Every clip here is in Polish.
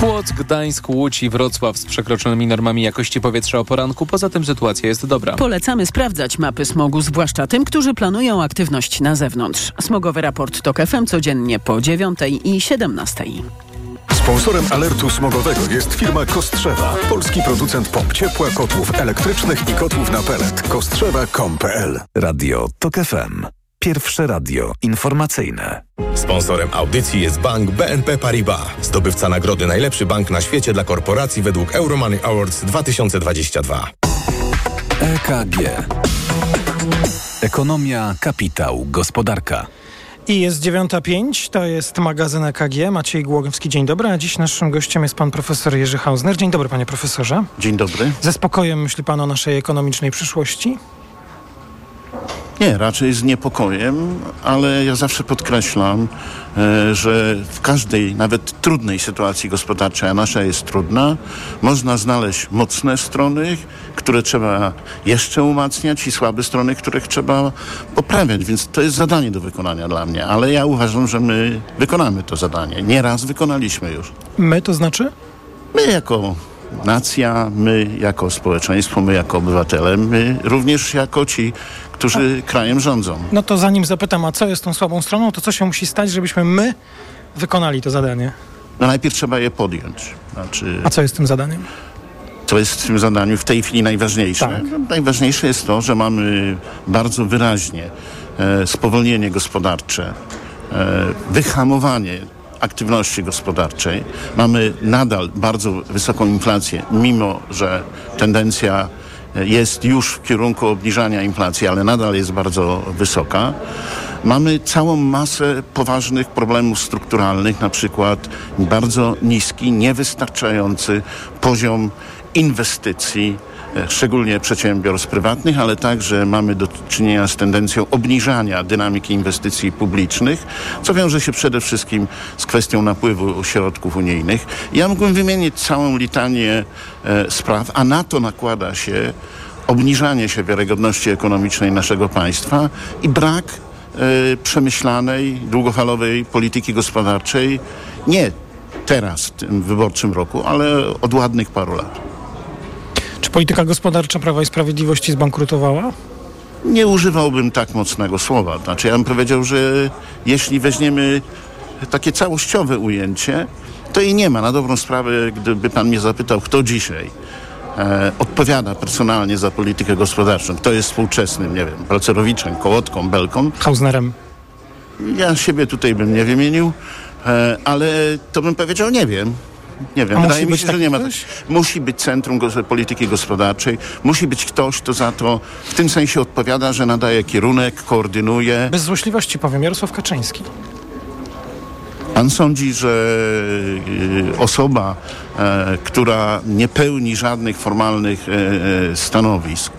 Płock, Gdańsk, Łódź i Wrocław z przekroczonymi normami jakości powietrza o poranku. Poza tym sytuacja jest dobra. Polecamy sprawdzać mapy smogu, zwłaszcza tym, którzy planują aktywność na zewnątrz. Smogowy raport TOK FM codziennie po 9 i 17. Sponsorem alertu smogowego jest firma Kostrzewa. Polski producent pomp ciepła, kotłów elektrycznych i kotłów na pelet. Kostrzewa.com.pl Radio TOK FM. Pierwsze radio informacyjne. Sponsorem audycji jest bank BNP Paribas, zdobywca nagrody Najlepszy Bank na świecie dla korporacji według Euromoney Awards 2022. EKG. Ekonomia, kapitał, gospodarka. I jest 9.05, to jest magazyn EKG. Maciej Głogowski, dzień dobry. A dziś naszym gościem jest pan profesor Jerzy Hausner. Dzień dobry, panie profesorze. Dzień dobry. Ze spokojem myśli pan o naszej ekonomicznej przyszłości? Nie, raczej z niepokojem, ale ja zawsze podkreślam, e, że w każdej, nawet trudnej sytuacji gospodarczej, a nasza jest trudna, można znaleźć mocne strony, które trzeba jeszcze umacniać i słabe strony, których trzeba poprawiać. Więc to jest zadanie do wykonania dla mnie, ale ja uważam, że my wykonamy to zadanie. Nieraz wykonaliśmy już. My to znaczy? My jako nacja, my jako społeczeństwo, my jako obywatele, my również jako ci, którzy krajem rządzą. No to zanim zapytam, a co jest tą słabą stroną, to co się musi stać, żebyśmy my wykonali to zadanie? No najpierw trzeba je podjąć. Znaczy, A co jest tym zadaniem? co jest w tym zadaniu w tej chwili najważniejsze? Tak. No, najważniejsze jest to, że mamy bardzo wyraźnie e, spowolnienie gospodarcze, e, wyhamowanie aktywności gospodarczej. Mamy nadal bardzo wysoką inflację, mimo że tendencja e, jest już w kierunku obniżania inflacji, ale nadal jest bardzo wysoka. Mamy całą masę poważnych problemów strukturalnych, na przykład bardzo niski, niewystarczający poziom inwestycji, szczególnie przedsiębiorstw prywatnych, ale także mamy do czynienia z tendencją obniżania dynamiki inwestycji publicznych, co wiąże się przede wszystkim z kwestią napływu środków unijnych. Ja mógłbym wymienić całą litanię e, spraw, a na to nakłada się obniżanie się wiarygodności ekonomicznej naszego państwa i brak e, przemyślanej, długofalowej polityki gospodarczej nie teraz, w tym wyborczym roku, ale od ładnych paru lat. Polityka gospodarcza Prawa i Sprawiedliwości zbankrutowała? Nie używałbym tak mocnego słowa. Znaczy, ja bym powiedział, że jeśli weźmiemy takie całościowe ujęcie, to jej nie ma. Na dobrą sprawę, gdyby pan mnie zapytał, kto dzisiaj e, odpowiada personalnie za politykę gospodarczą, kto jest współczesnym, nie wiem, Balcerowiczem, Kołotką, Belką, Hausnerem. ja siebie tutaj bym nie wymienił, e, ale to bym powiedział, nie wiem. Nie wiem, A wydaje mi się, że nie ma. ktoś? Musi być centrum polityki gospodarczej, musi być ktoś, kto za to w tym sensie odpowiada, że nadaje kierunek, koordynuje. Bez złośliwości powiem, Jarosław Kaczyński. Pan sądzi, że y, osoba, e, która nie pełni żadnych formalnych e, e, stanowisk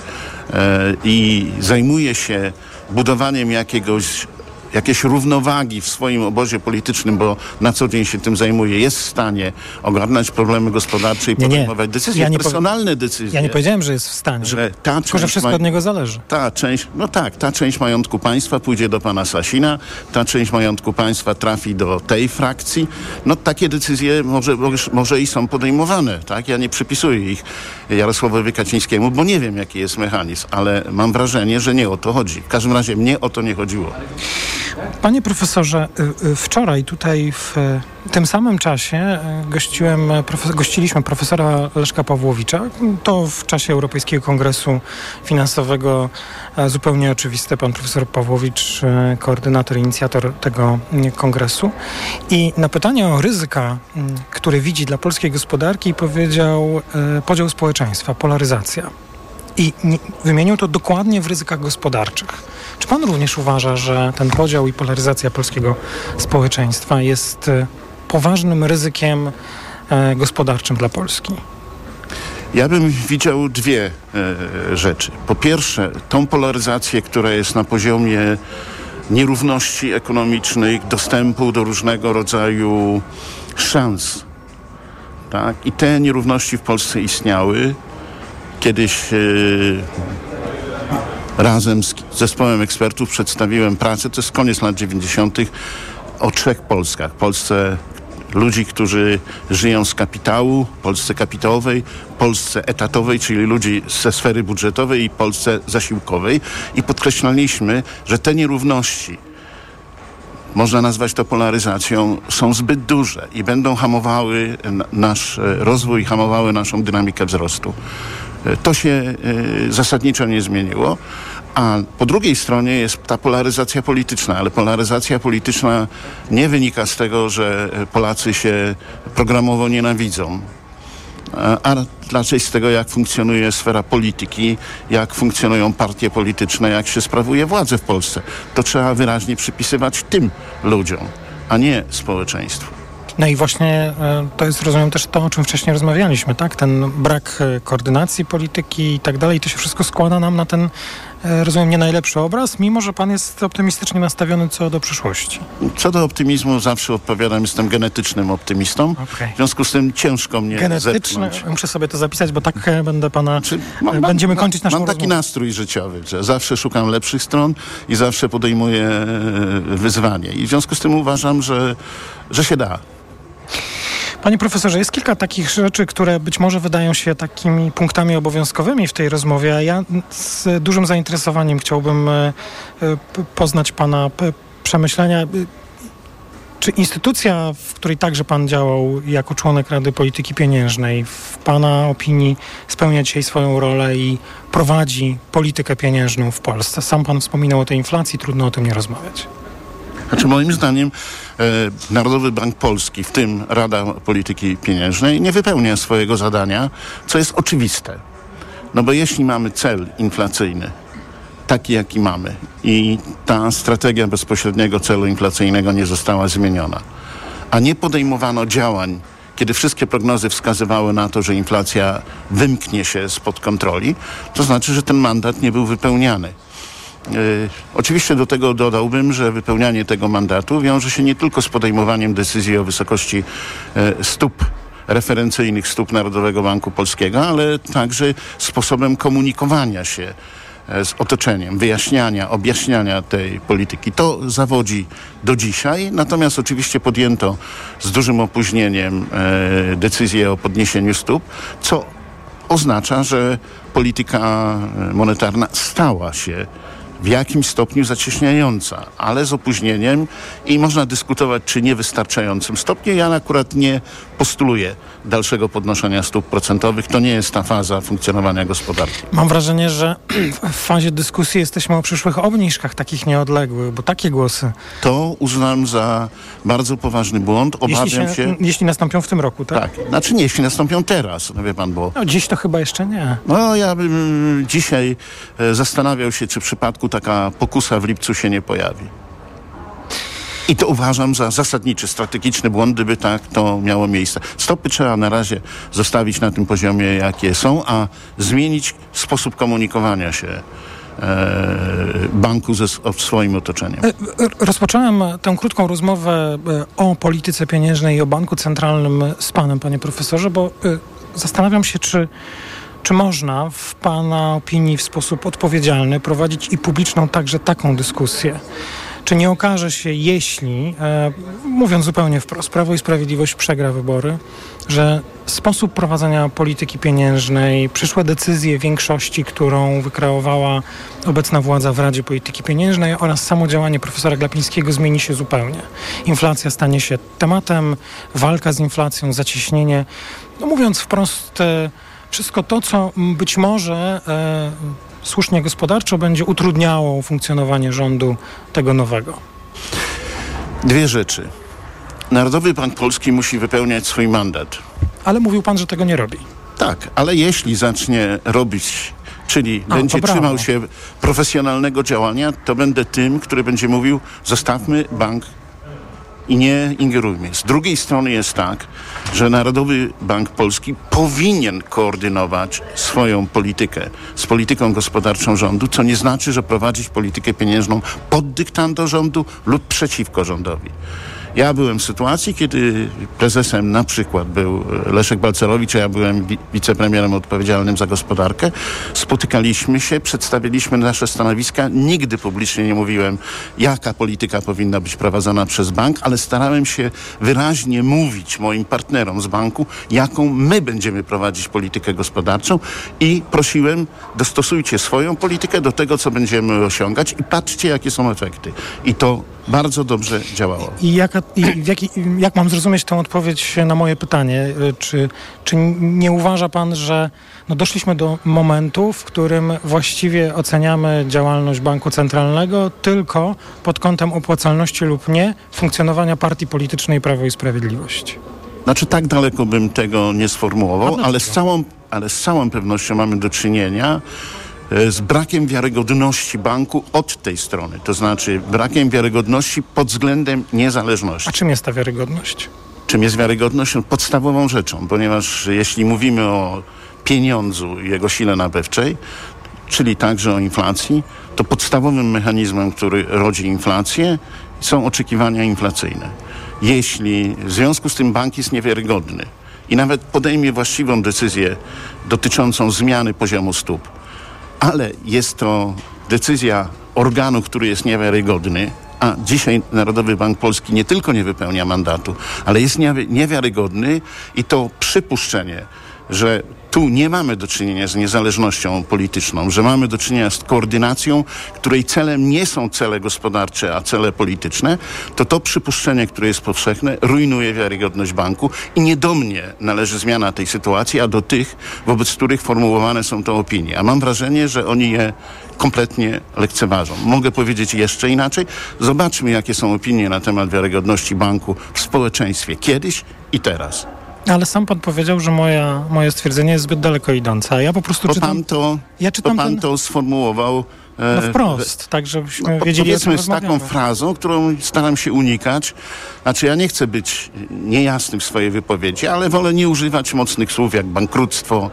i zajmuje się budowaniem jakiegoś jakiejś równowagi w swoim obozie politycznym, bo na co dzień się tym zajmuje, jest w stanie ogarnąć problemy gospodarcze i Nie, nie. podejmować decyzje, Ja nie personalne decyzje. Ja nie powiedziałem, że jest w stanie. że ta Tylko, że część wszystko ma- od niego zależy. ta część, no tak, ta część majątku państwa pójdzie do pana Sasina, ta część majątku państwa trafi do tej frakcji. No takie decyzje może, może i są podejmowane, tak? Ja nie przypisuję ich Jarosławowi Kaczyńskiemu, bo nie wiem, jaki jest mechanizm, ale mam wrażenie, że nie o to chodzi. W każdym razie mnie o to nie chodziło. Panie profesorze, y, y, wczoraj tutaj w tym samym czasie y, gościłem, gościliśmy profesora Leszka Pawłowicza. To w czasie Europejskiego Kongresu Finansowego zupełnie oczywiste. Pan profesor Pawłowicz, koordynator, inicjator tego kongresu. I na pytanie o ryzyka, które widzi dla polskiej gospodarki, powiedział podział społeczeństwa, polaryzacja. I wymienił to dokładnie w ryzykach gospodarczych. Czy pan również uważa, że ten podział i polaryzacja polskiego społeczeństwa jest e, poważnym ryzykiem e, gospodarczym dla Polski? Ja bym widział dwie e, rzeczy. Po pierwsze, tą polaryzację, która jest na poziomie nierówności ekonomicznych, dostępu do różnego rodzaju szans. Tak? I te nierówności w Polsce istniały. Kiedyś e, razem z zespołem ekspertów przedstawiłem pracę, to jest koniec lat 90. o trzech Polskach. Polsce ludzi, którzy żyją z kapitału, Polsce kapitałowej, Polsce etatowej, czyli ludzi ze sfery budżetowej i Polsce zasiłkowej. I podkreślaliśmy, że te nierówności, można nazwać to polaryzacją, są zbyt duże i będą hamowały nasz e, rozwój, hamowały naszą dynamikę wzrostu. To się e, zasadniczo nie zmieniło. A po drugiej stronie jest ta polaryzacja polityczna, ale polaryzacja polityczna nie wynika z tego, że Polacy się programowo nienawidzą, a raczej z tego, jak funkcjonuje sfera polityki, jak funkcjonują partie polityczne, jak się sprawuje władzę w Polsce. To trzeba wyraźnie przypisywać tym ludziom, a nie społeczeństwu. No i właśnie e, to jest, rozumiem, też to, o czym wcześniej rozmawialiśmy, tak? Ten brak e, koordynacji polityki i tak dalej, to się wszystko składa nam na ten, e, rozumiem, nie najlepszy obraz, mimo że pan jest optymistycznie nastawiony co do przyszłości. Co do optymizmu zawsze odpowiadam, jestem genetycznym optymistą. Okay. W związku z tym ciężko mnie Genetyczny, zepchnąć. muszę sobie to zapisać, bo tak będę pana, Czy, mam, będziemy mam, kończyć naszą Mam taki rozmowę. nastrój życiowy, że zawsze szukam lepszych stron i zawsze podejmuję wyzwanie. I w związku z tym uważam, że, że się da. Panie profesorze, jest kilka takich rzeczy, które być może wydają się takimi punktami obowiązkowymi w tej rozmowie, a ja z dużym zainteresowaniem chciałbym e, e, poznać Pana przemyślenia. Czy instytucja, w której także Pan działał jako członek Rady Polityki Pieniężnej, w Pana opinii spełnia dzisiaj swoją rolę i prowadzi politykę pieniężną w Polsce? Sam Pan wspominał o tej inflacji, trudno o tym nie rozmawiać. Znaczy moim zdaniem e, Narodowy Bank Polski, w tym Rada Polityki Pieniężnej, nie wypełnia swojego zadania, co jest oczywiste. No bo jeśli mamy cel inflacyjny, taki jaki mamy i ta strategia bezpośredniego celu inflacyjnego nie została zmieniona, a nie podejmowano działań, kiedy wszystkie prognozy wskazywały na to, że inflacja wymknie się spod kontroli, to znaczy, że ten mandat nie był wypełniany. E, oczywiście do tego dodałbym, że wypełnianie tego mandatu wiąże się nie tylko z podejmowaniem decyzji o wysokości e, stóp referencyjnych stóp Narodowego Banku Polskiego, ale także sposobem komunikowania się e, z otoczeniem, wyjaśniania, objaśniania tej polityki. To zawodzi do dzisiaj, natomiast oczywiście podjęto z dużym opóźnieniem decyzję o podniesieniu stóp, co oznacza, że polityka monetarna stała się w jakimś stopniu zacieśniająca, ale z opóźnieniem i można dyskutować, czy niewystarczającym stopniu. Ja akurat nie postuluję dalszego podnoszenia stóp procentowych. To nie jest ta faza funkcjonowania gospodarki. Mam wrażenie, że w fazie dyskusji jesteśmy o przyszłych obniżkach takich nieodległych, bo takie głosy. To uznam za bardzo poważny błąd. Obawiam jeśli się, się... Jeśli nastąpią w tym roku, tak? Tak. Znaczy nie, jeśli nastąpią teraz, no wie pan, bo... No dziś to chyba jeszcze nie. No ja bym dzisiaj e, zastanawiał się, czy w przypadku taka pokusa w lipcu się nie pojawi. I to uważam za zasadniczy, strategiczny błąd, gdyby tak to miało miejsce. Stopy trzeba na razie zostawić na tym poziomie, jakie są, a zmienić sposób komunikowania się e, banku ze swoim otoczeniem. E, rozpocząłem tę krótką rozmowę e, o polityce pieniężnej i o banku centralnym z panem, panie profesorze, bo zastanawiam się, czy czy można w Pana opinii w sposób odpowiedzialny prowadzić i publiczną także taką dyskusję? Czy nie okaże się, jeśli, e, mówiąc zupełnie wprost, Prawo i Sprawiedliwość przegra wybory, że sposób prowadzenia polityki pieniężnej, przyszłe decyzje większości, którą wykreowała obecna władza w Radzie Polityki Pieniężnej oraz samo działanie profesora Glapińskiego zmieni się zupełnie. Inflacja stanie się tematem, walka z inflacją, zacieśnienie. No mówiąc wprost, e, wszystko to, co być może e, słusznie gospodarczo będzie utrudniało funkcjonowanie rządu tego nowego? Dwie rzeczy. Narodowy Bank Polski musi wypełniać swój mandat. Ale mówił pan, że tego nie robi. Tak, ale jeśli zacznie robić czyli A, będzie trzymał się profesjonalnego działania, to będę tym, który będzie mówił, zostawmy bank i nie ingerujmy. Z drugiej strony jest tak, że Narodowy Bank Polski powinien koordynować swoją politykę z polityką gospodarczą rządu, co nie znaczy, że prowadzić politykę pieniężną pod dyktando rządu lub przeciwko rządowi. Ja byłem w sytuacji, kiedy prezesem na przykład był Leszek Balcerowicz, a ja byłem wi- wicepremierem odpowiedzialnym za gospodarkę. Spotykaliśmy się, przedstawiliśmy nasze stanowiska. Nigdy publicznie nie mówiłem, jaka polityka powinna być prowadzona przez bank, ale starałem się wyraźnie mówić moim partnerom z banku, jaką my będziemy prowadzić politykę gospodarczą i prosiłem, dostosujcie swoją politykę do tego, co będziemy osiągać i patrzcie, jakie są efekty. I to bardzo dobrze działało. I, jaka, i w jaki, jak mam zrozumieć tę odpowiedź na moje pytanie? Y, Czy, czy nie uważa pan, że no doszliśmy do momentu, w którym właściwie oceniamy działalność banku centralnego tylko pod kątem opłacalności lub nie funkcjonowania partii politycznej Prawo i Sprawiedliwość? Znaczy tak daleko bym tego nie sformułował, ale z całą, ale z całą pewnością mamy do czynienia z brakiem wiarygodności banku od tej strony. To znaczy brakiem wiarygodności pod względem niezależności. A czym jest ta wiarygodność? Czym jest wiarygodność? No, Podstawową rzeczą, ponieważ jeśli mówimy o pieniądzu i jego sile nabywczej, czyli także o inflacji, to podstawowym mechanizmem, który rodzi inflację, są oczekiwania inflacyjne. Jeśli w związku z tym bank jest niewiarygodny i nawet podejmie właściwą decyzję dotyczącą zmiany poziomu stóp, ale jest to decyzja organu, który jest niewiarygodny, a dzisiaj Narodowy Bank Polski nie tylko nie wypełnia mandatu, ale jest niewi- niewiarygodny i to przypuszczenie, że tu nie mamy do czynienia z niezależnością polityczną, że mamy do czynienia z koordynacją, której celem nie są cele gospodarcze, a cele polityczne, to to przypuszczenie, które jest powszechne, rujnuje wiarygodność banku i nie do mnie należy zmiana tej sytuacji, a do tych, wobec których formułowane są te opinie. A mam wrażenie, że oni je kompletnie lekceważą. Mogę powiedzieć jeszcze inaczej. Zobaczmy, jakie są opinie na temat wiarygodności banku w społeczeństwie kiedyś i teraz. Ale sam pan powiedział, że moja, moje stwierdzenie jest zbyt daleko idące. A ja po prostu Bo czytam pan to, ja to, czytam pan ten- to sformułował e, no wprost, tak żebyśmy no, wiedzieli, powiedzmy z taką frazą, którą staram się unikać. Znaczy ja nie chcę być niejasny w swojej wypowiedzi, ale wolę nie używać mocnych słów jak bankructwo.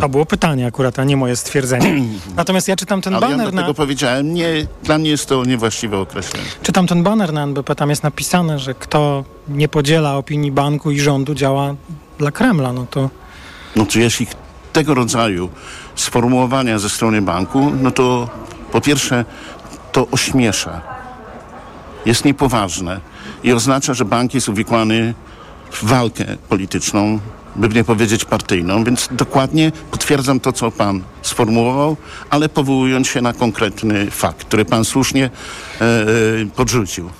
To było pytanie akurat, a nie moje stwierdzenie. Natomiast ja czytam ten ale ja baner dlatego na, powiedziałem, nie, dla mnie jest to niewłaściwe określenie. czytam ten baner na NBP, tam jest napisane, że kto nie podziela opinii banku i rządu działa dla Kremla, no to No to jeśli tego rodzaju sformułowania ze strony banku, no to po pierwsze to ośmiesza. Jest niepoważne i oznacza, że bank jest uwikłany w walkę polityczną, by nie powiedzieć partyjną, więc dokładnie potwierdzam to, co pan sformułował, ale powołując się na konkretny fakt, który pan słusznie e, e, podrzucił.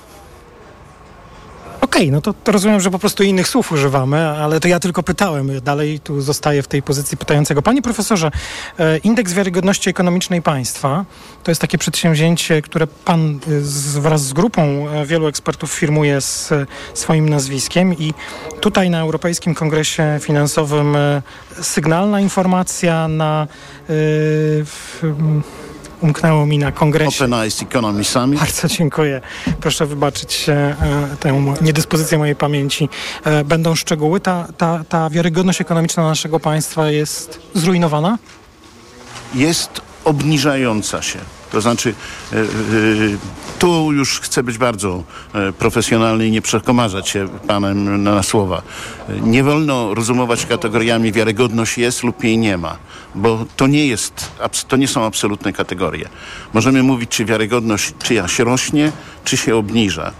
Okej, no to, to rozumiem, że po prostu innych słów używamy, ale to ja tylko pytałem. Dalej tu zostaję w tej pozycji pytającego. Panie profesorze, e, indeks wiarygodności ekonomicznej państwa to jest takie przedsięwzięcie, które pan e, z, wraz z grupą e, wielu ekspertów firmuje z swoim nazwiskiem i tutaj na Europejskim Kongresie Finansowym sygnalna informacja na... e, w, umknęło mi na kongresie. Bardzo dziękuję. Proszę wybaczyć e, tę niedyspozycję mojej pamięci. E, będą szczegóły. Ta, ta, ta wiarygodność ekonomiczna naszego państwa jest zrujnowana? jest obniżająca się. To znaczy, e, e, tu już chcę być bardzo e, profesjonalny i nie przekomarzać się panem na słowa. Nie wolno rozumować kategoriami wiarygodność jest lub jej nie ma, bo to nie jest, to nie są absolutne kategorie. Możemy mówić, czy wiarygodność czyjaś rośnie, czy się obniża.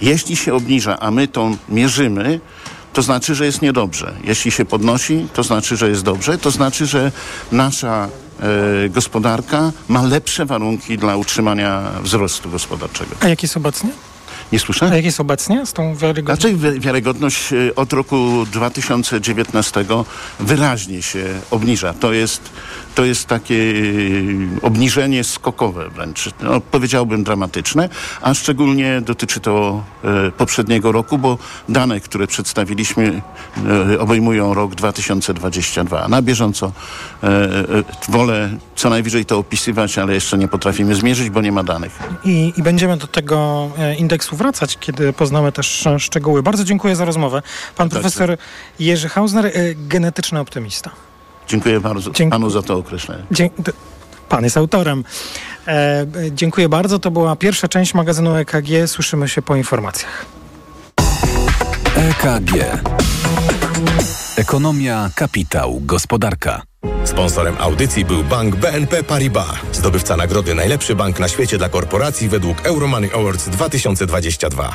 Jeśli się obniża, a my to mierzymy, to znaczy, że jest niedobrze. Jeśli się podnosi, to znaczy, że jest dobrze. To znaczy, że nasza gospodarka ma lepsze warunki dla utrzymania wzrostu gospodarczego. A jak jest obecnie? Nie A słyszę? jak jest obecnie z tą wiarygodnością? Znaczy wi- wiarygodność e, od roku 2019 wyraźnie się obniża. To jest, to jest takie e, obniżenie skokowe wręcz, no, powiedziałbym dramatyczne, a szczególnie dotyczy to e, poprzedniego roku, bo dane, które przedstawiliśmy e, obejmują rok 2022. Na bieżąco wolę co najwyżej to opisywać, ale jeszcze nie potrafimy zmierzyć, bo nie ma danych. I, I będziemy do tego indeksu wracać, kiedy poznamy też szczegóły. Bardzo dziękuję za rozmowę. Pan Tak, profesor Jerzy Hausner, genetyczny optymista. Dziękuję bardzo Dziękuję. panu za to określenie. Dzie- d- Pan jest autorem. E, dziękuję bardzo. To była pierwsza część magazynu EKG. Słyszymy się po informacjach. EKG. Ekonomia, kapitał, gospodarka. Sponsorem audycji był bank BNP Paribas, zdobywca nagrody Najlepszy bank na świecie dla korporacji według Euromoney Awards 2022.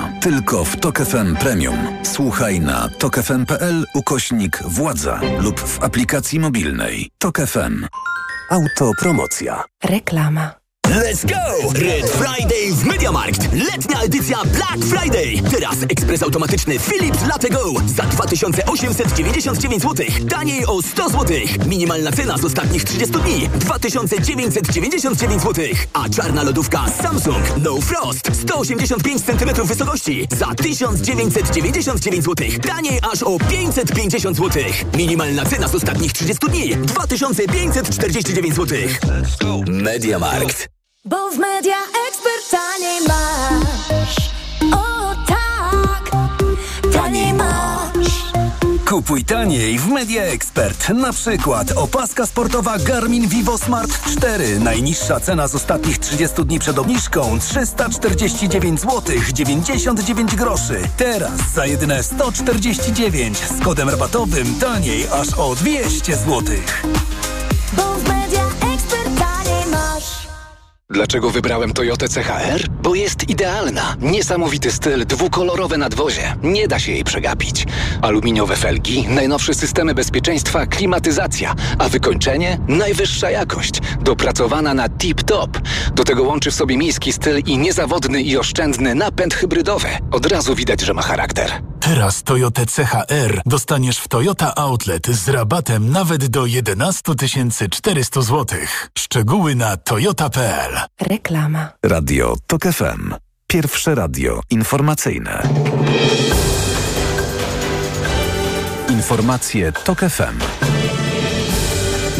Tylko w Tok FM Premium. Słuchaj na tokefm.pl ukośnik władza lub w aplikacji mobilnej. Tok FM. Autopromocja. Reklama. Let's go! Red Friday w MediaMarkt. Letnia edycja Black Friday. Teraz ekspres automatyczny Philips Latte Go za 2899 zł. Taniej o 100 zł. Minimalna cena z ostatnich 30 dni 2999 zł. A czarna lodówka Samsung No Frost 185 cm wysokości za 1999 zł. Taniej aż o 550 zł. Minimalna cena z ostatnich 30 dni 2549 zł. MediaMarkt. Bo w media ekspert taniej masz. O tak, taniej masz. Kupuj taniej w Media Expert. Na przykład opaska sportowa Garmin Vivo Smart 4. Najniższa cena z ostatnich 30 dni przed obniżką 349 zł 99 groszy. Teraz za jedyne 149 z kodem rabatowym taniej aż o 200 zł. Bo w Dlaczego wybrałem Toyotę CHR? Bo jest idealna. Niesamowity styl, dwukolorowe nadwozie. Nie da się jej przegapić. Aluminiowe felgi, najnowsze systemy bezpieczeństwa, klimatyzacja, a wykończenie? Najwyższa jakość. Dopracowana na tip-top. Do tego łączy w sobie miejski styl i niezawodny i oszczędny napęd hybrydowy. Od razu widać, że ma charakter. Teraz Toyota CHR dostaniesz w Toyota Outlet z rabatem nawet do 11 400 zł. Szczegóły na toyota.pl Reklama. Radio Tok FM. Pierwsze radio informacyjne. Informacje Tok FM.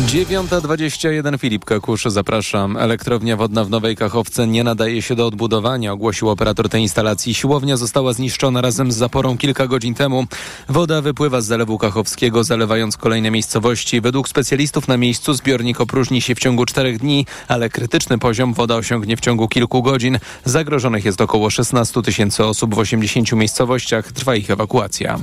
9.21 Filip Kakusz, zapraszam. Elektrownia wodna w Nowej Kachowce nie nadaje się do odbudowania, ogłosił operator tej instalacji. Siłownia została zniszczona razem z zaporą kilka godzin temu. Woda wypływa z zalewu kachowskiego, zalewając kolejne miejscowości. Według specjalistów na miejscu zbiornik opróżni się w ciągu czterech dni, ale krytyczny poziom woda osiągnie w ciągu kilku godzin. Zagrożonych jest około 16 tysięcy osób w 80 miejscowościach. Trwa ich ewakuacja.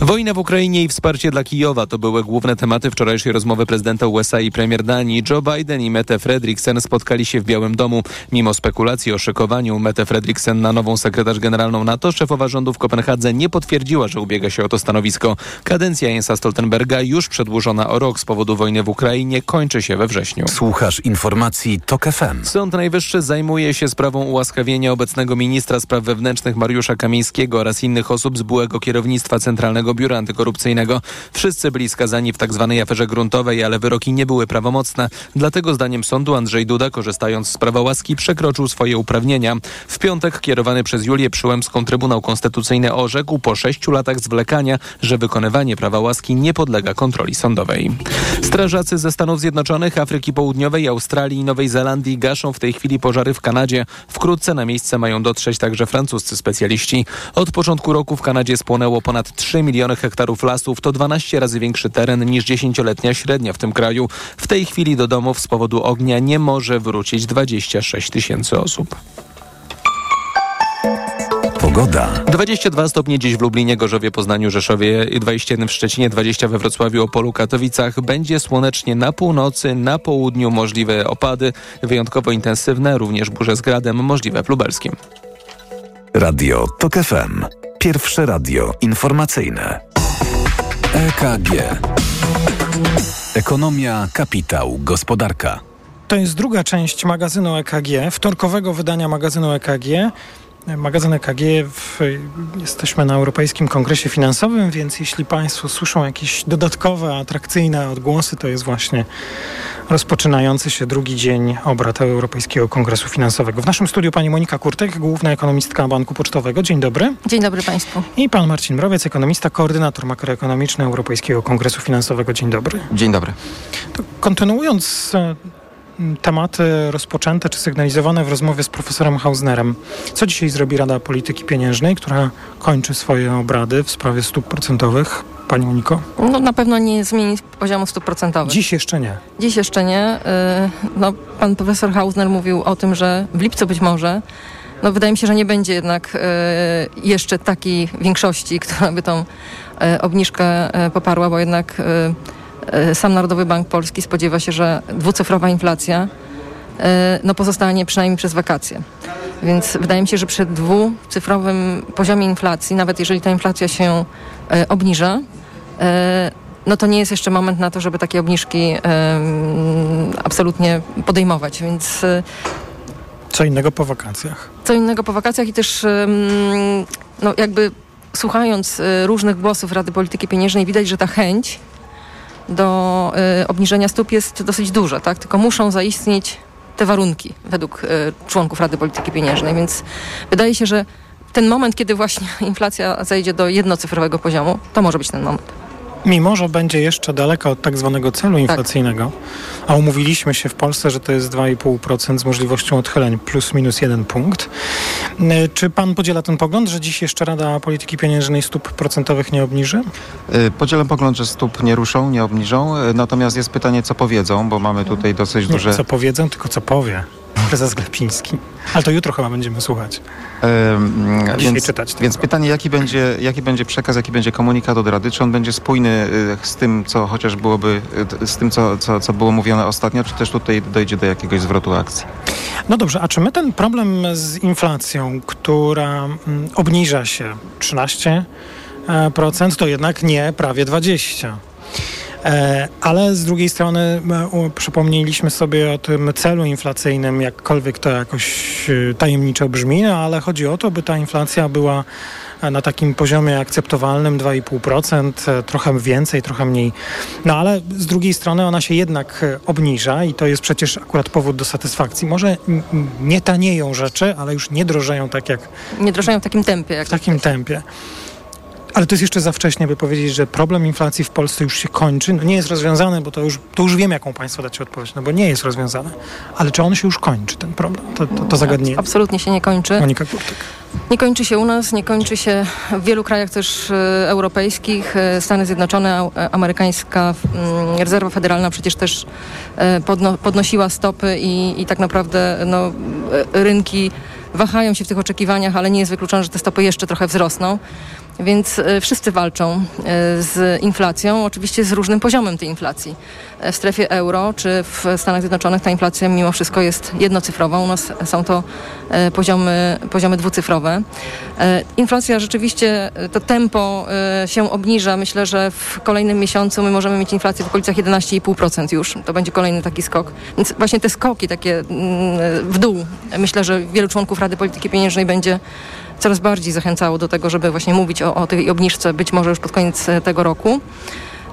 Wojna w Ukrainie i wsparcie dla Kijowa to były główne tematy wczorajszej rozmowy prezydenta USA i premier Danii. Joe Biden i Mette Fredriksen spotkali się w Białym Domu. Mimo spekulacji o szykowaniu Mette Fredriksen na nową sekretarz generalną NATO, szefowa rządu w Kopenhadze nie potwierdziła, że ubiega się o to stanowisko. Kadencja Jensa Stoltenberga, już przedłużona o rok z powodu wojny w Ukrainie, kończy się we wrześniu. Słuchasz informacji TOK FM. Sąd Najwyższy zajmuje się sprawą ułaskawienia obecnego ministra spraw wewnętrznych Mariusza Kamińskiego oraz innych osób z byłego kierownictwa Centralnego Biura Antykorupcyjnego. Wszyscy byli skazani w tzw. Tak aferze gruntowej, ale wyroki nie były prawomocne. Dlatego zdaniem sądu Andrzej Duda, korzystając z prawa łaski, przekroczył swoje uprawnienia. W piątek kierowany przez Julię Przyłębską Trybunał Konstytucyjny orzekł po sześciu latach zwlekania, że wykonywanie prawa łaski nie podlega kontroli sądowej. Strażacy ze Stanów Zjednoczonych, Afryki Południowej, Australii i Nowej Zelandii gaszą w tej chwili pożary w Kanadzie. Wkrótce na miejsce mają dotrzeć także francuscy specjaliści. Od początku roku w Kanadzie spłonęło ponad 3 miliony hektarów lasów. To 12 razy większy teren niż dziesięcioletnia średnia w tym kraju. W tej chwili do domów z powodu ognia nie może wrócić 26 tysięcy osób. Pogoda. 22 stopnie dziś w Lublinie, Gorzowie, Poznaniu, Rzeszowie, 21 w Szczecinie, 20 we Wrocławiu, Opolu, Katowicach. Będzie słonecznie na północy, na południu możliwe opady, wyjątkowo intensywne, również burze z gradem, możliwe w Lubelskim. Radio TOK FM. Pierwsze radio informacyjne. EKG. Ekonomia, kapitał, gospodarka. To jest druga część magazynu EKG, wtorkowego wydania magazynu EKG. Magazyn EKG. W, jesteśmy na Europejskim Kongresie Finansowym, więc jeśli Państwo słyszą jakieś dodatkowe, atrakcyjne odgłosy, to jest właśnie rozpoczynający się drugi dzień obrad Europejskiego Kongresu Finansowego. W naszym studiu pani Monika Kurtek, główna ekonomistka Banku Pocztowego. Dzień dobry. Dzień dobry Państwu. I pan Marcin Mrowiec, ekonomista, koordynator makroekonomiczny Europejskiego Kongresu Finansowego. Dzień dobry. Dzień dobry. To kontynuując e, tematy rozpoczęte czy sygnalizowane w rozmowie z profesorem Hausnerem. Co dzisiaj zrobi Rada Polityki Pieniężnej, która kończy swoje obrady w sprawie stóp procentowych? Pani Moniko? No na pewno nie zmieni poziomu stóp procentowych. Dziś jeszcze nie. Dziś jeszcze nie. Y, No, pan profesor Hausner mówił o tym, że w lipcu być może no wydaje mi się, że nie będzie jednak y, jeszcze takiej większości, która by tą y, obniżkę poparła, bo jednak sam Narodowy Bank Polski spodziewa się, że dwucyfrowa inflacja y, no pozostanie przynajmniej przez wakacje. Więc wydaje mi się, że przy dwucyfrowym poziomie inflacji, nawet jeżeli ta inflacja się y, obniża, no to nie jest jeszcze moment na to, żeby takie obniżki absolutnie podejmować. Więc Co innego po wakacjach. co innego po wakacjach i też no jakby słuchając różnych głosów Rady Polityki Pieniężnej widać, że ta chęć do y, obniżenia stóp jest dosyć duża, tak? Tylko muszą zaistnieć te warunki według y, członków Rady Polityki Pieniężnej, więc wydaje się, że ten moment, kiedy właśnie inflacja zejdzie do jednocyfrowego poziomu, to może być ten moment. Mimo, że będzie jeszcze daleko od tak zwanego celu inflacyjnego, a umówiliśmy się w Polsce, że to jest 2,5% z możliwością odchyleń plus minus jeden punkt. Y, Czy pan podziela ten pogląd, że dziś jeszcze Rada Polityki Pieniężnej stóp procentowych nie obniży? Y, Podzielam pogląd, że stóp nie ruszą, nie obniżą. Y, Natomiast jest pytanie, co powiedzą, bo mamy tutaj dosyć Nie duże... co powiedzą, tylko co powie prezes Glepiński. Ale to jutro chyba będziemy słuchać. Dzisiaj więc, czytać więc pytanie, jaki będzie, jaki będzie przekaz, jaki będzie komunikat od Rady? Czy on będzie spójny y, z tym, co chociaż byłoby, y, z tym, co, co, co było mówione ostatnio, czy też tutaj dojdzie do jakiegoś zwrotu akcji? No dobrze, a czy my ten problem z inflacją, która mm, obniża się 13%, e, to jednak nie prawie 20%. E, Ale z drugiej strony e, przypomnieliśmy sobie o tym celu inflacyjnym, jakkolwiek to jakoś e, tajemniczo brzmi, no ale chodzi o to, by ta inflacja była na takim poziomie akceptowalnym 2,5%, e, trochę więcej, trochę mniej. No ale z drugiej strony ona się jednak obniża i to jest przecież akurat powód do satysfakcji. Może nie tanieją rzeczy, ale już nie drożeją tak jak Nie drożeją w takim tempie. Jak w takim tempie. Ale to jest jeszcze za wcześnie, by powiedzieć, że problem inflacji w Polsce już się kończy. No nie jest rozwiązany, bo to już, to już wiem, jaką Państwo dacie odpowiedź, no bo nie jest rozwiązany. Ale czy on się już kończy, ten problem, to, to, to zagadnienie? Absolutnie się nie kończy. Monika Kurtek. Nie kończy się u nas, nie kończy się w wielu krajach też e, europejskich. E, Stany Zjednoczone, e, amerykańska mm, rezerwa federalna przecież też podno, podnosiła stopy i, i tak naprawdę no, rynki wahają się w tych oczekiwaniach, ale nie jest wykluczone, że te stopy jeszcze trochę wzrosną. Więc e, wszyscy walczą e, z inflacją, oczywiście z różnym poziomem tej inflacji. E, W strefie euro czy w Stanach Zjednoczonych ta inflacja mimo wszystko jest jednocyfrowa. U nas są to poziomy, poziomy dwucyfrowe. Inflacja rzeczywiście, to tempo się obniża. Myślę, że w kolejnym miesiącu my możemy mieć inflację w okolicach 11,5% już. To będzie kolejny taki skok. Więc właśnie te skoki takie mm, w dół, myślę, że wielu członków Rady Polityki Pieniężnej będzie coraz bardziej zachęcało do tego, żeby właśnie mówić o, o tej obniżce być może już pod koniec e, tego roku.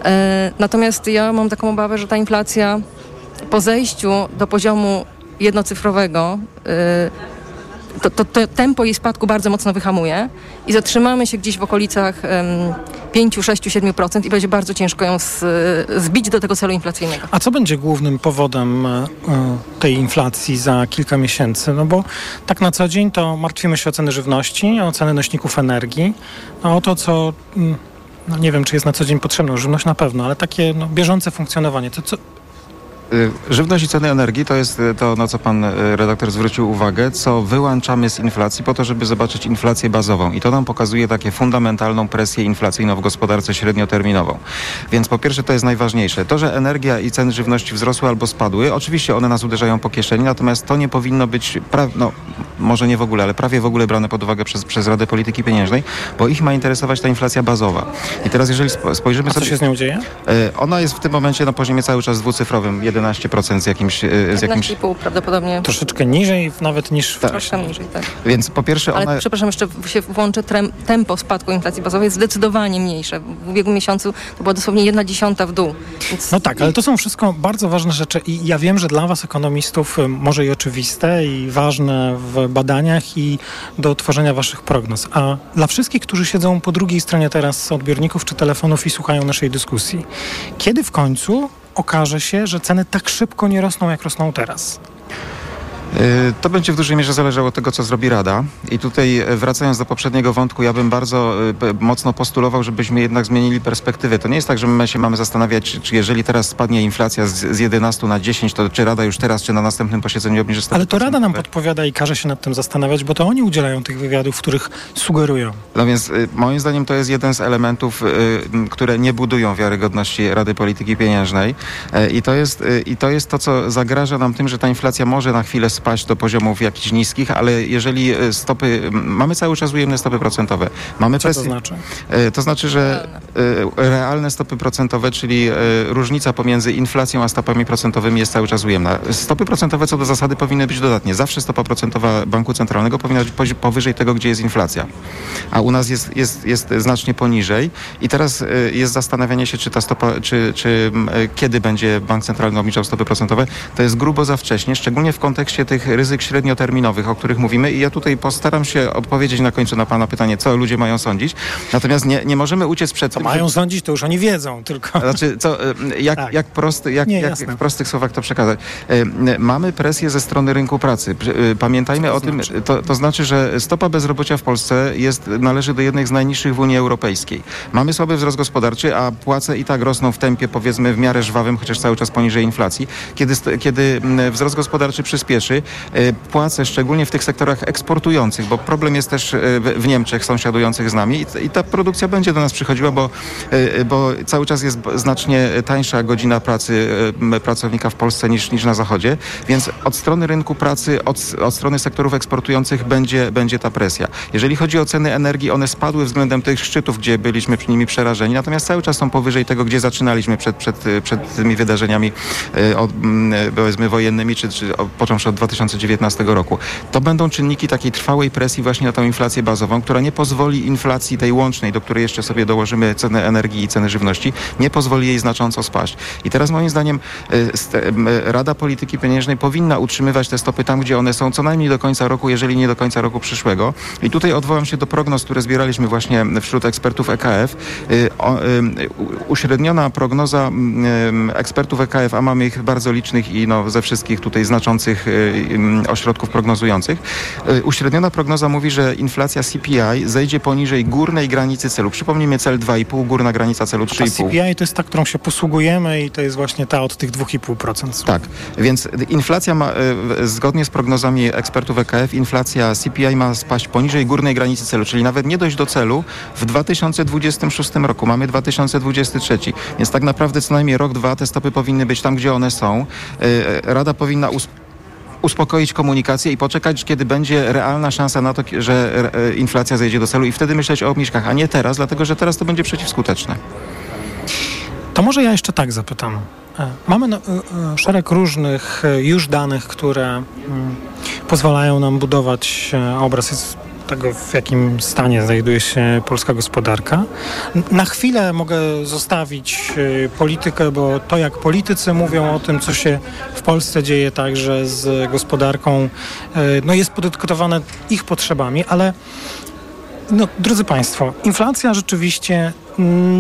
E, Natomiast ja mam taką obawę, że ta inflacja po zejściu do poziomu jednocyfrowego e, to, to, to tempo jej spadku bardzo mocno wyhamuje i zatrzymamy się gdzieś w okolicach em, 5, 6, 7% i będzie bardzo ciężko ją z, zbić do tego celu inflacyjnego. A co będzie głównym powodem e, e, tej inflacji za kilka miesięcy? No bo tak na co dzień to martwimy się o ceny żywności, o ceny nośników energii, no o to, co mm, no nie wiem, czy jest na co dzień potrzebne, żywność na pewno, ale takie no, bieżące funkcjonowanie. To co, Y, Żywność i ceny energii to jest y, to, na co pan y, redaktor zwrócił uwagę, co wyłączamy z inflacji po to, żeby zobaczyć inflację bazową. I to nam pokazuje takie fundamentalną presję inflacyjną w gospodarce średnioterminową. Więc po pierwsze to jest najważniejsze. To, że energia i ceny żywności wzrosły albo spadły, oczywiście one nas uderzają po kieszeni, natomiast to nie powinno być, pra- no, może nie w ogóle, ale prawie w ogóle brane pod uwagę przez, przez Radę Polityki Pieniężnej, bo ich ma interesować ta inflacja bazowa. I teraz jeżeli spo- spojrzymy a co sobie... się z nią dzieje? Ona jest w tym momencie na poziomie cały czas dwucyfrowym, 11% z jakimś... e, Z jakimś 15,5 prawdopodobnie. Troszeczkę niżej nawet niż Troszkę niżej, tak. więc po pierwsze Ale one... przepraszam, jeszcze się włączę, trem, tempo spadku inflacji bazowej jest zdecydowanie mniejsze. W ubiegłym miesiącu to była dosłownie jedna dziesiąta w dół. Więc No tak, ale to są wszystko bardzo ważne rzeczy i ja wiem, że dla was ekonomistów y, może i oczywiste i ważne w badaniach i do tworzenia waszych prognoz. A dla wszystkich, którzy siedzą po drugiej stronie teraz odbiorników czy telefonów i słuchają naszej dyskusji, kiedy w końcu okaże się, że ceny tak szybko nie rosną, jak rosną teraz? Y, To będzie w dużej mierze zależało od tego, co zrobi Rada. I tutaj e, wracając do poprzedniego wątku, ja bym bardzo p- mocno postulował, żebyśmy jednak zmienili perspektywę. To nie jest tak, że my się mamy zastanawiać, czy jeżeli teraz spadnie inflacja z, z 11 na 10, to czy Rada już teraz, czy na następnym posiedzeniu obniży stopy Ale to Rada nam podpowiada i każe się nad tym zastanawiać, bo to oni udzielają tych wywiadów, w których sugerują. No więc y, moim zdaniem to jest jeden z elementów, y, które nie budują wiarygodności Rady Polityki Pieniężnej E, i to, jest, y, i to jest to, co zagraża nam tym, że ta inflacja może na chwilę spaść do poziomów jakichś niskich, ale jeżeli y, stopy, mamy cały czas ujemne stopy procentowe, mamy Co to presję- znaczy? E, To znaczy, że e, realne stopy procentowe, czyli e, różnica pomiędzy inflacją a stopami procentowymi jest cały czas ujemna. Stopy procentowe co do zasady powinny być dodatnie. Zawsze stopa procentowa Banku Centralnego powinna być powyżej tego, gdzie jest inflacja. A u nas jest, jest, jest znacznie poniżej. I teraz e, jest zastanawianie się, czy ta stopa, czy, czy e, kiedy będzie Bank Centralny obniżał stopy procentowe. To jest grubo za wcześnie, szczególnie w kontekście tych ryzyk średnioterminowych, o których mówimy. I ja tutaj postaram się odpowiedzieć na końcu na Pana pytanie, co ludzie mają sądzić. Natomiast nie, nie możemy uciec przed tym, że- Mają sądzić, to już oni wiedzą, tylko... znaczy, co, jak, jak, prosty, jak, Nie, jak w prostych słowach to przekazać? Mamy presję ze strony rynku pracy. Y, Pamiętajmy o tym, to, to znaczy, że stopa bezrobocia w Polsce jest, należy do jednych z najniższych w Unii Europejskiej. Mamy słaby wzrost gospodarczy, a płace i tak rosną w tempie powiedzmy w miarę żwawym, chociaż cały czas poniżej inflacji. Kiedy, kiedy mm, wzrost gospodarczy przyspieszy, płace szczególnie w tych sektorach eksportujących, bo problem jest też y, w Niemczech sąsiadujących z nami i, ta produkcja będzie do nas przychodziła, bo, y, bo cały czas jest znacznie tańsza godzina pracy y, pracownika w Polsce niż, niż na Zachodzie, więc od strony rynku pracy, od, od strony sektorów eksportujących będzie, będzie ta presja. Jeżeli chodzi o ceny energii, one spadły względem tych szczytów, gdzie byliśmy przy nimi przerażeni, natomiast cały czas są powyżej tego, gdzie zaczynaliśmy przed, przed, y, przed tymi wydarzeniami y, powiedzmy wojennymi, czy, czy począwszy od 2019 roku. To będą czynniki takiej trwałej presji właśnie na tą inflację bazową, która nie pozwoli inflacji tej łącznej, do której jeszcze sobie dołożymy ceny energii i ceny żywności, nie pozwoli jej znacząco spaść. I teraz moim zdaniem y, Rada Polityki Pieniężnej powinna utrzymywać te stopy tam, gdzie one są, co najmniej do końca roku, jeżeli nie do końca roku przyszłego. I tutaj odwołam się do prognoz, które zbieraliśmy właśnie wśród ekspertów EKF. Y, y, Uśredniona prognoza mm, ekspertów EKF, a mamy ich bardzo licznych i no, ze wszystkich tutaj znaczących ośrodków prognozujących. Y, Uśredniona prognoza mówi, że inflacja CPI zejdzie poniżej górnej granicy celu. Przypomnijmy cel 2,5, górna granica celu Ta 3,5. CPI to jest ta, którą się posługujemy i to jest właśnie ta od tych 2,5%. Tak, więc inflacja ma, y, zgodnie z prognozami ekspertów EKF, inflacja CPI ma spaść poniżej górnej granicy celu, czyli nawet nie dojść do celu w 2026 roku. Mamy 2023, więc tak naprawdę co najmniej rok, dwa te stopy powinny być tam, gdzie one są. Y, Rada powinna us- uspokoić komunikację i poczekać, kiedy będzie realna szansa na to, że e, inflacja zejdzie do celu i wtedy myśleć o obniżkach, a nie teraz, dlatego że teraz to będzie przeciwskuteczne. To może ja jeszcze tak zapytam. E, Mamy no, e, szereg różnych już danych, które mm, pozwalają nam budować obraz tego, w jakim stanie znajduje się polska gospodarka. Na chwilę mogę zostawić e, politykę, bo to jak politycy mówią o tym, co się w Polsce dzieje także z gospodarką, e, no jest podyktowane ich potrzebami, ale no, drodzy Państwo, inflacja rzeczywiście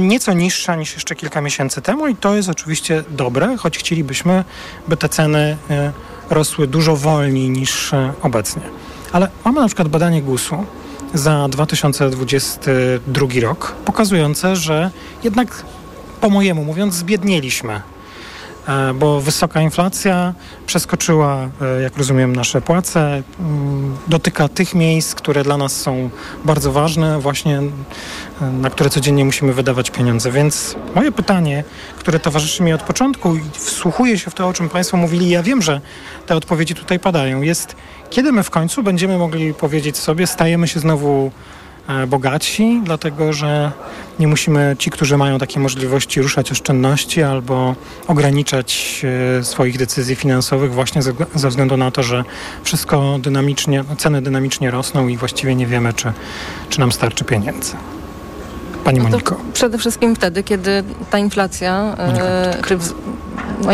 nieco niższa niż jeszcze kilka miesięcy temu i to jest oczywiście dobre, choć chcielibyśmy, by te ceny e, rosły dużo wolniej niż obecnie. Ale mamy na przykład badanie GUS-u za 2022 rok, pokazujące, że jednak po mojemu mówiąc zbiednieliśmy e, bo wysoka inflacja przeskoczyła, e, jak rozumiem, nasze płace, dotyka tych miejsc, które dla nas są bardzo ważne, właśnie na które codziennie musimy wydawać pieniądze. Więc moje pytanie, które towarzyszy mi od początku i wsłuchuję się w to, o czym Państwo mówili, ja wiem, że te odpowiedzi tutaj padają, jest kiedy my w końcu będziemy mogli powiedzieć sobie, stajemy się znowu e, bogatsi, dlatego że nie musimy, ci, którzy mają takie możliwości, ruszać oszczędności albo ograniczać e, swoich decyzji finansowych właśnie ze względu na to, że wszystko dynamicznie, ceny dynamicznie rosną i właściwie nie wiemy, czy, czy nam starczy pieniędzy. Pani No Moniko. Przede wszystkim wtedy, kiedy ta inflacja, e, czy wz- no,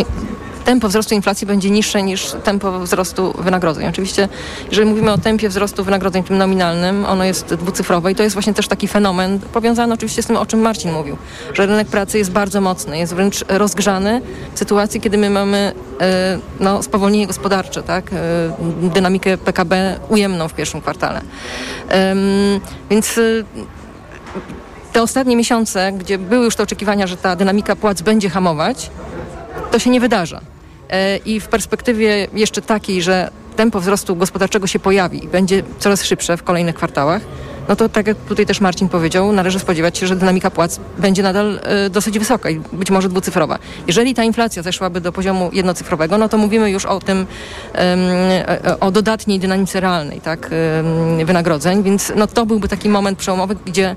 tempo wzrostu inflacji będzie niższe niż tempo wzrostu wynagrodzeń. Oczywiście, jeżeli mówimy o tempie wzrostu wynagrodzeń tym nominalnym, ono jest dwucyfrowe i to jest właśnie też taki fenomen powiązany oczywiście z tym, o czym Marcin mówił, że rynek pracy jest bardzo mocny, jest wręcz rozgrzany w sytuacji, kiedy my mamy e, no, spowolnienie gospodarcze, tak? E, dynamikę PKB ujemną w pierwszym kwartale. Więc te ostatnie miesiące, gdzie były już te oczekiwania, że ta dynamika płac będzie hamować, to się nie wydarza. E, I w perspektywie jeszcze takiej, że tempo wzrostu gospodarczego się pojawi i będzie coraz szybsze w kolejnych kwartałach, no to tak jak tutaj też Marcin powiedział, należy spodziewać się, że dynamika płac będzie nadal e, dosyć wysoka i być może dwucyfrowa. Jeżeli ta inflacja zeszłaby do poziomu jednocyfrowego, no to mówimy już o tym, e, o dodatniej dynamice realnej, tak, wynagrodzeń, więc no to byłby taki moment przełomowy, gdzie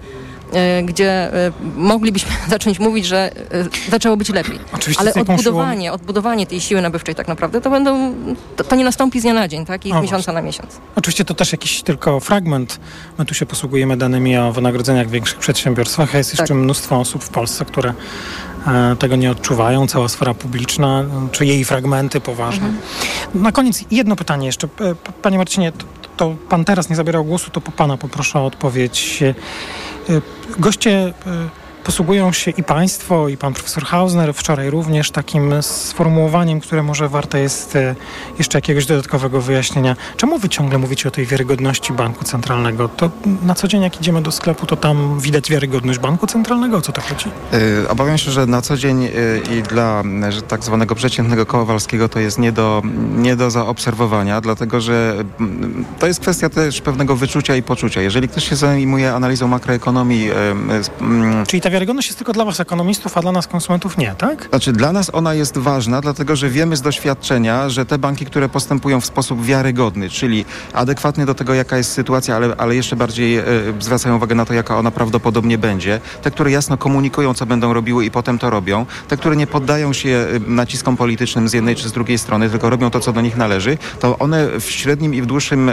gdzie e, moglibyśmy zacząć mówić, że e, zaczęło być lepiej. Oczywiście Ale z jaką odbudowanie, odbudowanie tej siły nabywczej tak naprawdę to będą, to, to nie nastąpi z dnia na dzień, tak? I z miesiąca na miesiąc. Oczywiście to też jakiś tylko fragment. My tu się posługujemy danymi o wynagrodzeniach w większych przedsiębiorstwach, a jest jeszcze mnóstwo osób w Polsce, które e, tego nie odczuwają. Cała sfera publiczna, e, czy jej fragmenty poważne. Na koniec jedno pytanie jeszcze. E, Panie Marcinie, to, to pan teraz nie zabierał głosu, to po pana poproszę o odpowiedź. E, Goście e, posługują się i państwo, i pan profesor Hausner wczoraj również takim sformułowaniem, które może warte jest e, jeszcze jakiegoś dodatkowego wyjaśnienia. Czemu wy ciągle mówicie o tej wiarygodności banku centralnego? To na co dzień jak idziemy do sklepu, to tam widać wiarygodność banku centralnego? O co to chodzi? Y, Obawiam się, że na co dzień y, i dla że tak zwanego przeciętnego Kowalskiego to jest nie do, nie do zaobserwowania, dlatego że mm, to jest kwestia też pewnego wyczucia i poczucia. Jeżeli ktoś się zajmuje analizą makroekonomii, mm, Czyli ta wiarygodność jest tylko dla was ekonomistów, a dla nas konsumentów nie, tak? Znaczy dla nas ona jest ważna, dlatego że wiemy z doświadczenia, że te banki, które postępują w sposób wiarygodny, czyli adekwatny do tego, jaka jest sytuacja, ale, ale jeszcze bardziej e, zwracają uwagę na to, jaka ona prawdopodobnie będzie, te, które jasno komunikują, co będą robiły i potem to robią, te, które nie poddają się e, naciskom politycznym z jednej czy z drugiej strony, tylko robią to, co do nich należy, to one w średnim i w dłuższym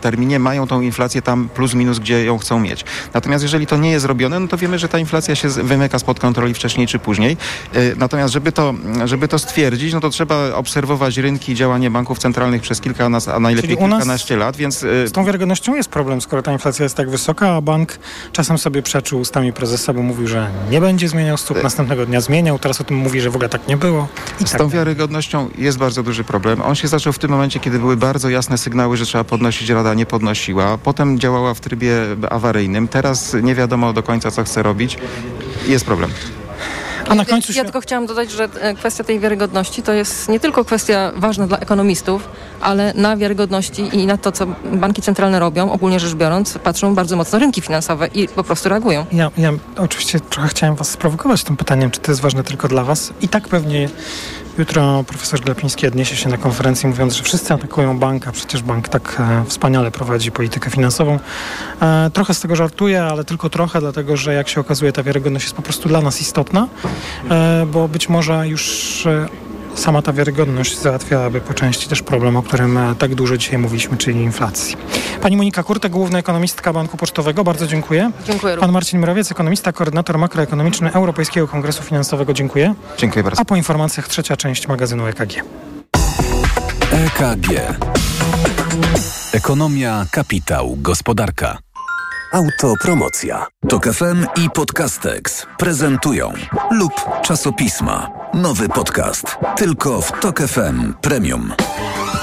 terminie mają tą inflację tam plus minus, gdzie ją chcą mieć. Natomiast jeżeli to nie jest robione, no to wiemy, że ta inflacja się z- wymyka spod kontroli wcześniej czy później. E, Natomiast żeby to, żeby to stwierdzić, no to trzeba obserwować rynki i działanie banków centralnych przez kilka, nas- a najlepiej Czyli kilkanaście lat, więc e, Z tą wiarygodnością jest problem, skoro ta inflacja jest tak wysoka, a bank czasem sobie przeczył ustami prezesa, bo mówił, że nie będzie zmieniał stóp, następnego dnia zmieniał, teraz o tym mówi, że w ogóle tak nie było. I z tak tą wiarygodnością jest bardzo duży problem. On się zaczął w tym momencie, kiedy były bardzo jasne sygnały, że trzeba podnosić, Rada nie podnosiła. Potem działała w trybie awaryjnym. Teraz nie wiadomo do końca, co chce robić. Jest problem. A na końcu Ja tylko chciałam dodać, że e, kwestia tej wiarygodności to jest nie tylko kwestia ważna dla ekonomistów, ale na wiarygodności i na to, co banki centralne robią, ogólnie rzecz biorąc, patrzą bardzo mocno rynki finansowe i po prostu reagują. Ja, ja oczywiście trochę chciałem was sprowokować tym pytaniem, czy to jest ważne tylko dla was. I tak pewnie jutro profesor Glapiński odniesie się na konferencji mówiąc, że wszyscy atakują banka, przecież bank tak e, wspaniale prowadzi politykę finansową. E, trochę z tego żartuję, ale tylko trochę, dlatego że jak się okazuje ta wiarygodność jest po prostu dla nas istotna, e, bo być może już e, sama ta wiarygodność załatwiałaby po części też problem, o którym e, tak dużo dzisiaj mówiliśmy, czyli inflacji. Pani Monika Kurtek, główna ekonomistka Banku Pocztowego, bardzo dziękuję. Dziękuję Pan Marcin Mrowiec, ekonomista, koordynator makroekonomiczny Europejskiego Kongresu Finansowego, dziękuję. Dziękuję bardzo. A po informacjach trzecia część magazynu EKG. EKG. Ekonomia, kapitał, gospodarka. Autopromocja. Tok FM i Podcastex prezentują lub czasopisma. Nowy podcast. Tylko w Tok FM Premium.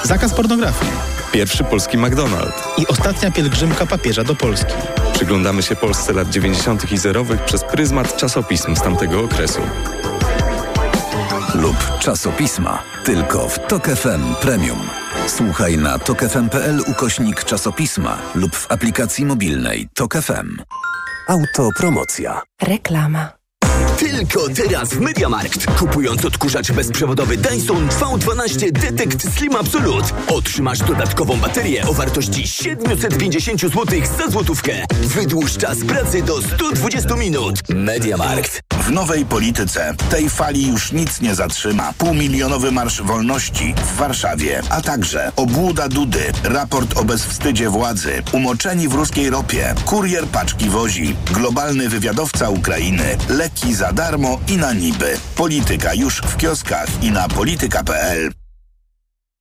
Zakaz pornografii. Pierwszy polski McDonald's. I ostatnia pielgrzymka papieża do Polski. Przyglądamy się Polsce lat 90. i zerowych przez pryzmat czasopism z tamtego okresu. Lub czasopisma. Tylko w Tok FM Premium. Słuchaj na tokefm.pl ukośnik czasopisma lub w aplikacji mobilnej Tok FM. Autopromocja. Reklama. Tylko teraz w Mediamarkt. Kupując odkurzacz bezprzewodowy Dyson V12 Detect Slim Absolute otrzymasz dodatkową baterię o wartości 750 zł za złotówkę. Wydłuż czas pracy do 120 minut. Mediamarkt. W nowej polityce tej fali już nic nie zatrzyma. Półmilionowy Marsz Wolności w Warszawie, a także obłuda Dudy, raport o bezwstydzie władzy, umoczeni w ruskiej ropie, kurier paczki wozi, globalny wywiadowca Ukrainy, leki za darmo i na niby. Polityka już w kioskach i na polityka.pl.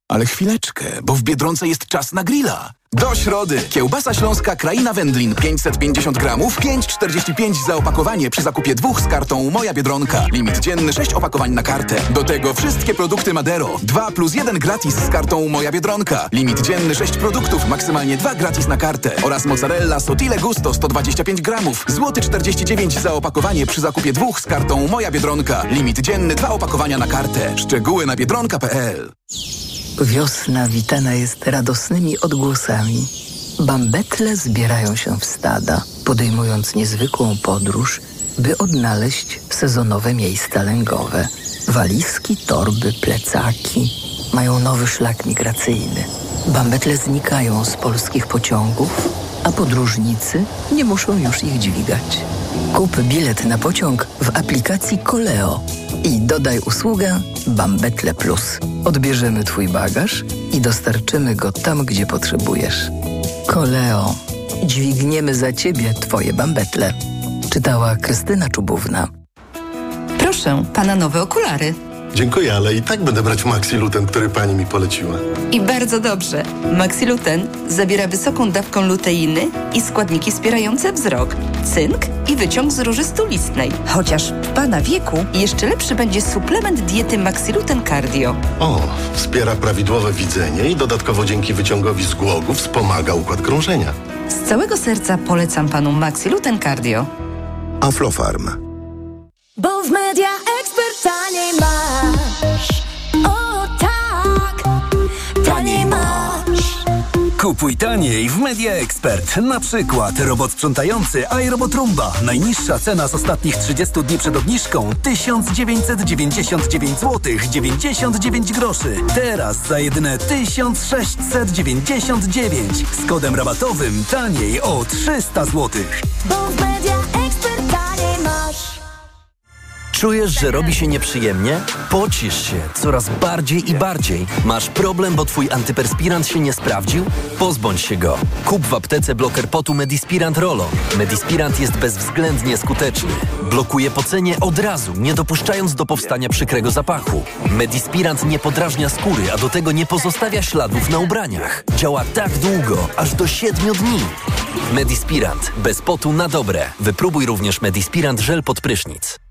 Ale chwileczkę, bo w Biedronce jest czas na grilla. Do środy. Kiełbasa śląska Kraina Wędlin 550 gramów, 5,45 za opakowanie przy zakupie dwóch z kartą Moja Biedronka. Limit dzienny 6 opakowań na kartę. Do tego wszystkie produkty Madero. 2 plus 1 gratis z kartą Moja Biedronka. Limit dzienny 6 produktów, maksymalnie 2 gratis na kartę. Oraz mozzarella Sotile Gusto 125 gramów. Złoty 49 za opakowanie przy zakupie dwóch z kartą Moja Biedronka. Limit dzienny 2 opakowania na kartę. Szczegóły na biedronka.pl Wiosna witana jest radosnymi odgłosami. Bambetle zbierają się w stada, podejmując niezwykłą podróż, by odnaleźć sezonowe miejsca lęgowe. Walizki, torby, plecaki mają nowy szlak migracyjny. Bambetle znikają z polskich pociągów, a podróżnicy nie muszą już ich dźwigać. Kup bilet na pociąg w aplikacji Koleo i dodaj usługę Bambetle Plus. Odbierzemy Twój bagaż i dostarczymy go tam, gdzie potrzebujesz. Koleo. Dźwigniemy za Ciebie Twoje bambetle. Czytała Krystyna Czubówna. Proszę, pana nowe okulary. Dziękuję, ale i tak będę brać Maxiluten, który pani mi poleciła. I bardzo dobrze. Maxiluten zawiera wysoką dawką luteiny i składniki wspierające wzrok, cynk i wyciąg z róży stulistnej. Chociaż w pana wieku jeszcze lepszy będzie suplement diety Maxiluten Cardio. O, wspiera prawidłowe widzenie i dodatkowo dzięki wyciągowi z głogu wspomaga układ krążenia. Z całego serca polecam panu Maxiluten Cardio. Aflofarm. Bo w media Kupuj taniej w Media Expert. Na przykład robot sprzątający iRobot Roomba. Najniższa cena z ostatnich 30 dni przed obniżką 1999 zł 99 groszy. Teraz za jedyne 1699 z kodem rabatowym taniej o 300 zł. Bo w media Czujesz, że robi się nieprzyjemnie? Pocisz się coraz bardziej i bardziej. Masz problem, bo twój antyperspirant się nie sprawdził? Pozbądź się go. Kup w aptece bloker potu Medispirant Rolo. Medispirant jest bezwzględnie skuteczny. Blokuje pocenie od razu, nie dopuszczając do powstania przykrego zapachu. Medispirant nie podrażnia skóry, a do tego nie pozostawia śladów na ubraniach. Działa tak długo, aż do 7 dni. Medispirant. Bez potu na dobre. Wypróbuj również Medispirant żel pod prysznic.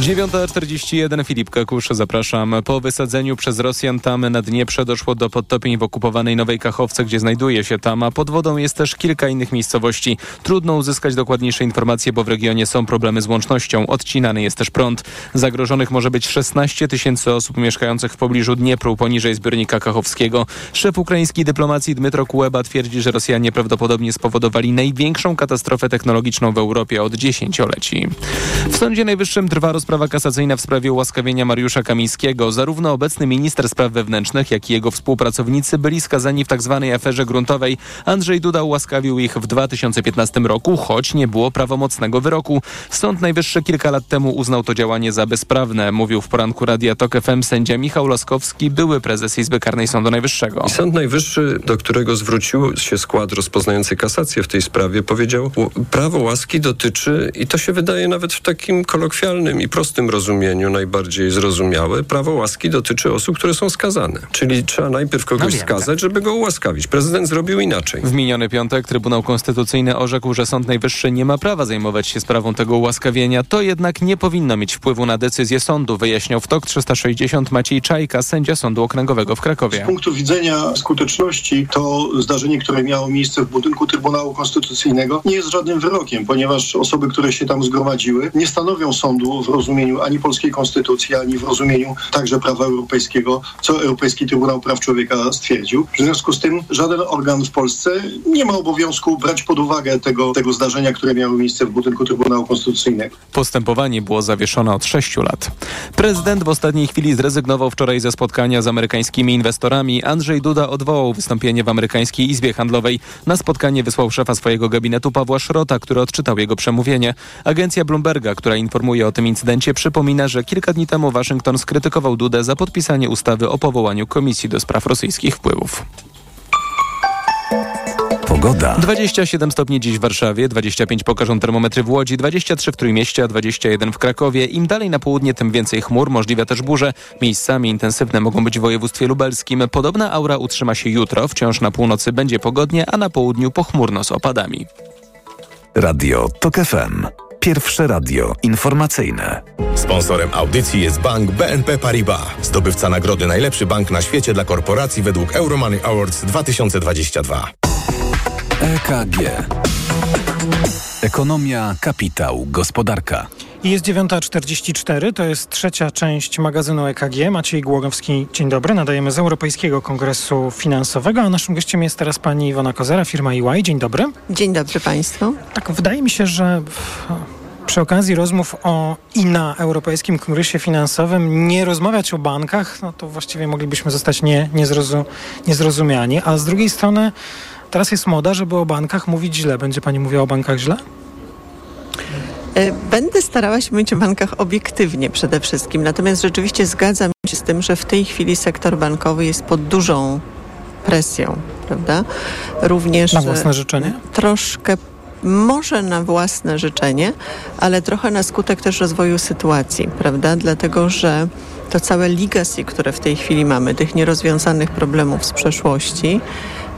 9.41 Filip Kakusz, zapraszam. Po wysadzeniu przez Rosjan tamy na Dnieprze doszło do podtopień w okupowanej Nowej Kachowce, gdzie znajduje się tama. Pod wodą jest też kilka innych miejscowości. Trudno uzyskać dokładniejsze informacje, bo w regionie są problemy z łącznością. Odcinany jest też prąd. Zagrożonych może być 16 tysięcy osób mieszkających w pobliżu Dniepru, poniżej zbiornika kachowskiego. Szef ukraińskiej dyplomacji Dmytro Kuleba twierdzi, że Rosjanie prawdopodobnie spowodowali największą katastrofę technologiczną w Europie od dziesięcioleci. W Sądzie Najwyższym trwa rozprawa kasacyjna w sprawie ułaskawienia Mariusza Kamińskiego. Zarówno obecny minister spraw wewnętrznych, jak i jego współpracownicy byli skazani w tzw. aferze gruntowej. Andrzej Duda ułaskawił ich w 2015 roku, choć nie było prawomocnego wyroku. Sąd Najwyższy kilka lat temu uznał to działanie za bezprawne, mówił w poranku Radia Tok FM sędzia Michał Laskowski, były prezes Izby Karnej Sądu Najwyższego. Sąd Najwyższy, do którego zwrócił się skład rozpoznający kasację w tej sprawie, powiedział, "Ł- prawo łaski dotyczy, i to się wydaje nawet w takim kolokwialnym i prostym rozumieniu najbardziej zrozumiałe, prawo łaski dotyczy osób, które są skazane. Czyli trzeba najpierw kogoś No wiem, skazać, żeby go ułaskawić. Prezydent zrobił inaczej. W miniony piątek Trybunał Konstytucyjny orzekł, że Sąd Najwyższy nie ma prawa zajmować się sprawą tego ułaskawienia. To jednak nie powinno mieć wpływu na decyzję sądu, wyjaśniał w TOK 360 Maciej Czajka, sędzia Sądu Okręgowego w Krakowie. Z punktu widzenia skuteczności to zdarzenie, które miało miejsce w budynku Trybunału Konstytucyjnego nie jest żadnym wyrokiem, ponieważ osoby, które się tam zgromadziły nie stanowią sądu w rozumieniu rozumieniu ani polskiej konstytucji, ani w rozumieniu także prawa europejskiego, co Europejski Trybunał Praw Człowieka stwierdził. W związku z tym żaden organ w Polsce nie ma obowiązku brać pod uwagę tego, tego zdarzenia, które miało miejsce w budynku Trybunału Konstytucyjnego. Postępowanie było zawieszone od 6 lat. Prezydent w ostatniej chwili zrezygnował wczoraj ze spotkania z amerykańskimi inwestorami. Andrzej Duda odwołał wystąpienie w amerykańskiej Izbie Handlowej. Na spotkanie wysłał szefa swojego gabinetu Pawła Szrota, który odczytał jego przemówienie. Agencja Bloomberga, która informuje o tym incydencie, przypomina, że kilka dni temu Waszyngton skrytykował Dudę za podpisanie ustawy o powołaniu Komisji do Spraw Rosyjskich Wpływów. Pogoda. 27 stopni dziś w Warszawie, 25 pokażą termometry w Łodzi, 23 w Trójmieście, a 21 w Krakowie. Im dalej na południe, tym więcej chmur, możliwe też burze. Miejscami intensywne mogą być w województwie lubelskim. Podobna aura utrzyma się jutro. Wciąż na północy będzie pogodnie, a na południu pochmurno z opadami. Radio TOK FM. Pierwsze radio informacyjne. Sponsorem audycji jest bank BNP Paribas, zdobywca nagrody Najlepszy Bank na świecie dla korporacji według Euromoney Awards 2022. EKG. Ekonomia, kapitał, gospodarka. I Jest 9.44, to jest trzecia część magazynu EKG. Maciej Głogowski, dzień dobry. Nadajemy z Europejskiego Kongresu Finansowego, a naszym gościem jest teraz pani Iwona Kozera, firma EY. Dzień dobry. Dzień dobry Państwu. Tak, wydaje mi się, że przy okazji rozmów o i na Europejskim Kongresie Finansowym nie rozmawiać o bankach, no to właściwie moglibyśmy zostać nie, niezrozu, niezrozumiani. A z drugiej strony teraz jest moda, żeby o bankach mówić źle. Będzie pani mówiła o bankach źle? E, Będę starała się mówić o bankach obiektywnie przede wszystkim, natomiast rzeczywiście zgadzam się z tym, że w tej chwili sektor bankowy jest pod dużą presją, prawda? Również Na własne życzenie? troszkę może na własne życzenie, ale trochę na skutek też rozwoju sytuacji, prawda? Dlatego, że to całe legacy, które w tej chwili mamy, tych nierozwiązanych problemów z przeszłości,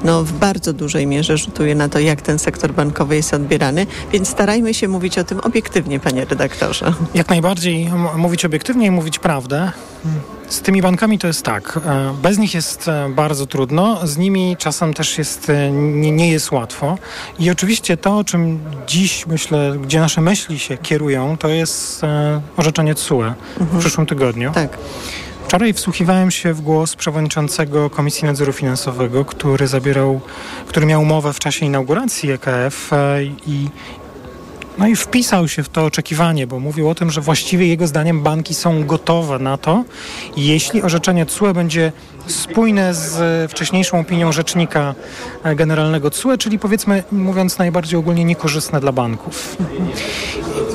no w bardzo dużej mierze rzutuje na to, jak ten sektor bankowy jest odbierany, więc starajmy się mówić o tym obiektywnie, panie redaktorze. Jak najbardziej mówić obiektywnie i mówić prawdę. Z tymi bankami to jest tak. e, Bez nich jest e, bardzo trudno, z nimi czasem też jest, e, nie, nie jest łatwo. I oczywiście to, o czym dziś myślę, gdzie nasze myśli się kierują, to jest orzeczenie TSUE w przyszłym tygodniu. Tak. Wczoraj wsłuchiwałem się w głos przewodniczącego Komisji Nadzoru Finansowego, który zabierał, który miał mowę w czasie inauguracji EKF e, i no i wpisał się w to oczekiwanie, bo mówił o tym, że właściwie jego zdaniem banki są gotowe na to, jeśli orzeczenie TSUE będzie spójne z wcześniejszą opinią rzecznika e, generalnego TSUE, czyli powiedzmy, mówiąc najbardziej ogólnie, niekorzystne dla banków.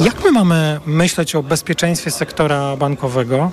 Jak my mamy myśleć o bezpieczeństwie sektora bankowego?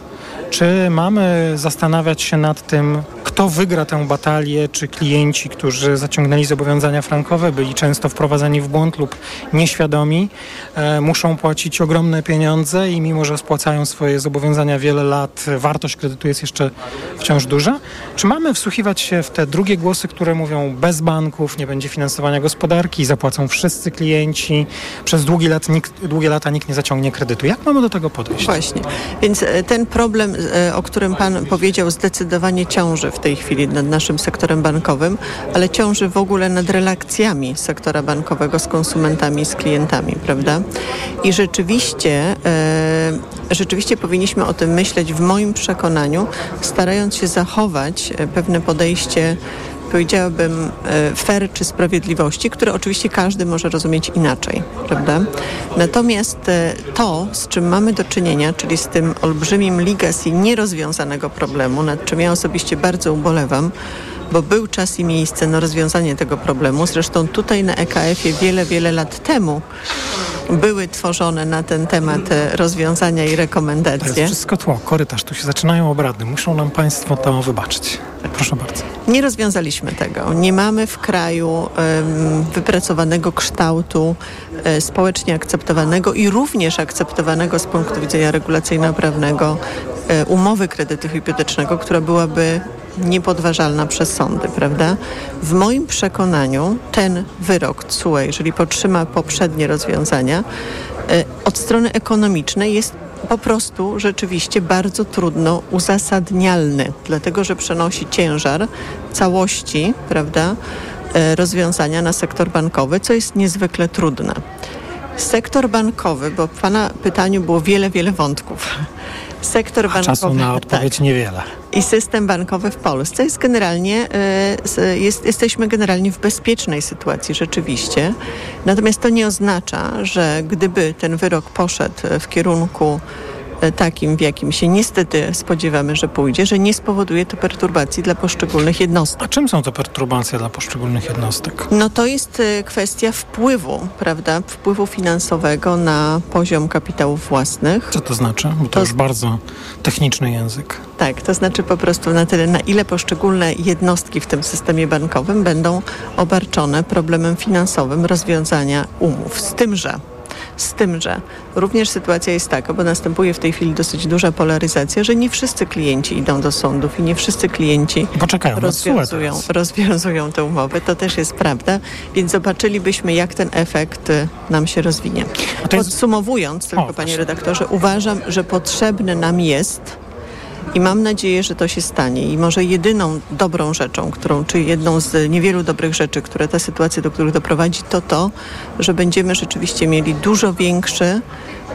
Czy mamy zastanawiać się nad tym, kto wygra tę batalię, czy klienci, którzy zaciągnęli zobowiązania frankowe, byli często wprowadzani w błąd lub nieświadomi, e, muszą płacić ogromne pieniądze i mimo, że spłacają swoje zobowiązania wiele lat, wartość kredytu jest jeszcze wciąż duża? Czy mamy wsłuchiwać się w te drugie głosy, które mówią bez banków, nie będzie finansowania gospodarki, zapłacą wszyscy klienci, przez długi lat nikt, długie lata nikt nie zaciągnie kredytu? Jak mamy do tego podejść? Właśnie. Więc e, ten problem, o którym Pan powiedział, zdecydowanie ciąży w tej chwili nad naszym sektorem bankowym, ale ciąży w ogóle nad relacjami sektora bankowego z konsumentami, z klientami, prawda? I rzeczywiście, e, rzeczywiście powinniśmy o tym myśleć w moim przekonaniu, starając się zachować e, pewne podejście powiedziałabym, e, fair czy sprawiedliwości, które oczywiście każdy może rozumieć inaczej, prawda? Natomiast e, to, z czym mamy do czynienia, czyli z tym olbrzymim legacy nierozwiązanego problemu, nad czym ja osobiście bardzo ubolewam, bo był czas i miejsce na rozwiązanie tego problemu. Zresztą tutaj na EKF-ie wiele, wiele lat temu były tworzone na ten temat e, rozwiązania i To jest rekomendacje. wszystko tło, korytarz, tu się zaczynają obrady. Muszą nam Państwo to wybaczyć. Proszę bardzo. Nie rozwiązaliśmy tego. Nie mamy w kraju em, wypracowanego kształtu e, społecznie akceptowanego i również akceptowanego z punktu widzenia regulacyjno-prawnego e, umowy kredytu hipotecznego, która byłaby niepodważalna przez sądy, prawda? W moim przekonaniu ten wyrok CUE, jeżeli podtrzyma poprzednie rozwiązania, e, od strony ekonomicznej jest po prostu rzeczywiście bardzo trudno uzasadnialny, dlatego że przenosi ciężar całości, prawda, e, rozwiązania na sektor bankowy, co jest niezwykle trudne. Sektor bankowy, bo w Pana pytaniu było wiele, wiele wątków. Sektor A bankowy. czasu na tak. odpowiedź niewiele. I system bankowy w Polsce jest generalnie, e, jest, jesteśmy generalnie w bezpiecznej sytuacji rzeczywiście. Natomiast to nie oznacza, że gdyby ten wyrok poszedł w kierunku takim, w jakim się niestety spodziewamy, że pójdzie, że nie spowoduje to perturbacji dla poszczególnych jednostek. A czym są to perturbacje dla poszczególnych jednostek? No to jest e, kwestia wpływu, prawda, wpływu finansowego na poziom kapitałów własnych. Co to znaczy? Bo to już bardzo techniczny język. Tak, to znaczy po prostu na tyle, na ile poszczególne jednostki w tym systemie bankowym będą obarczone problemem finansowym rozwiązania umów. Z tym, że z tym, że również sytuacja jest taka, bo następuje w tej chwili dosyć duża polaryzacja, że nie wszyscy klienci idą do sądów i nie wszyscy klienci Poczekają rozwiązują, rozwiązują te umowy. To też jest prawda, więc zobaczylibyśmy, jak ten efekt y, nam się rozwinie. Podsumowując, tylko panie redaktorze, uważam, że potrzebny nam jest i mam nadzieję, że to się stanie. I może jedyną dobrą rzeczą, którą, czy jedną z niewielu dobrych rzeczy, które ta sytuacja do których doprowadzi, to to, że będziemy rzeczywiście mieli dużo większy,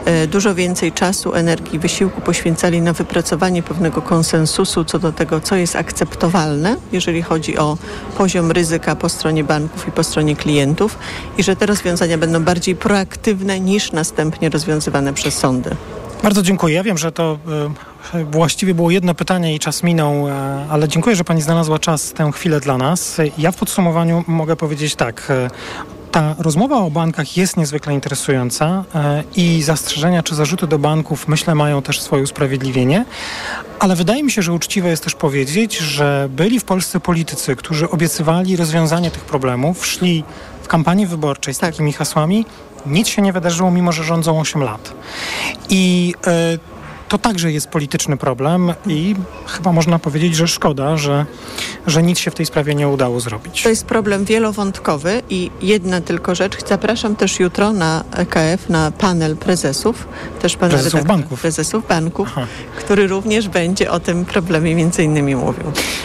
e, dużo więcej czasu, energii, wysiłku poświęcali na wypracowanie pewnego konsensusu co do tego, co jest akceptowalne, jeżeli chodzi o poziom ryzyka po stronie banków i po stronie klientów i że te rozwiązania będą bardziej proaktywne niż następnie rozwiązywane przez sądy. Bardzo dziękuję. Ja wiem, że to e, właściwie było jedno pytanie i czas minął, e, ale dziękuję, że pani znalazła czas, tę chwilę dla nas. Ja w podsumowaniu mogę powiedzieć tak. e, Ta rozmowa o bankach jest niezwykle interesująca e, i zastrzeżenia czy zarzuty do banków, myślę, mają też swoje usprawiedliwienie, ale wydaje mi się, że uczciwe jest też powiedzieć, że byli w Polsce politycy, którzy obiecywali rozwiązanie tych problemów, szli w kampanii wyborczej z takimi hasłami, nic się nie wydarzyło, mimo że rządzą 8 lat. I e, to także jest polityczny problem i chyba można powiedzieć, że szkoda, że, że nic się w tej sprawie nie udało zrobić. To jest problem wielowątkowy i jedna tylko rzecz. Zapraszam też jutro na EKF, na panel prezesów, też pana Prezesów redaktora, banków. prezesów banków który również będzie o tym problemie między innymi mówił.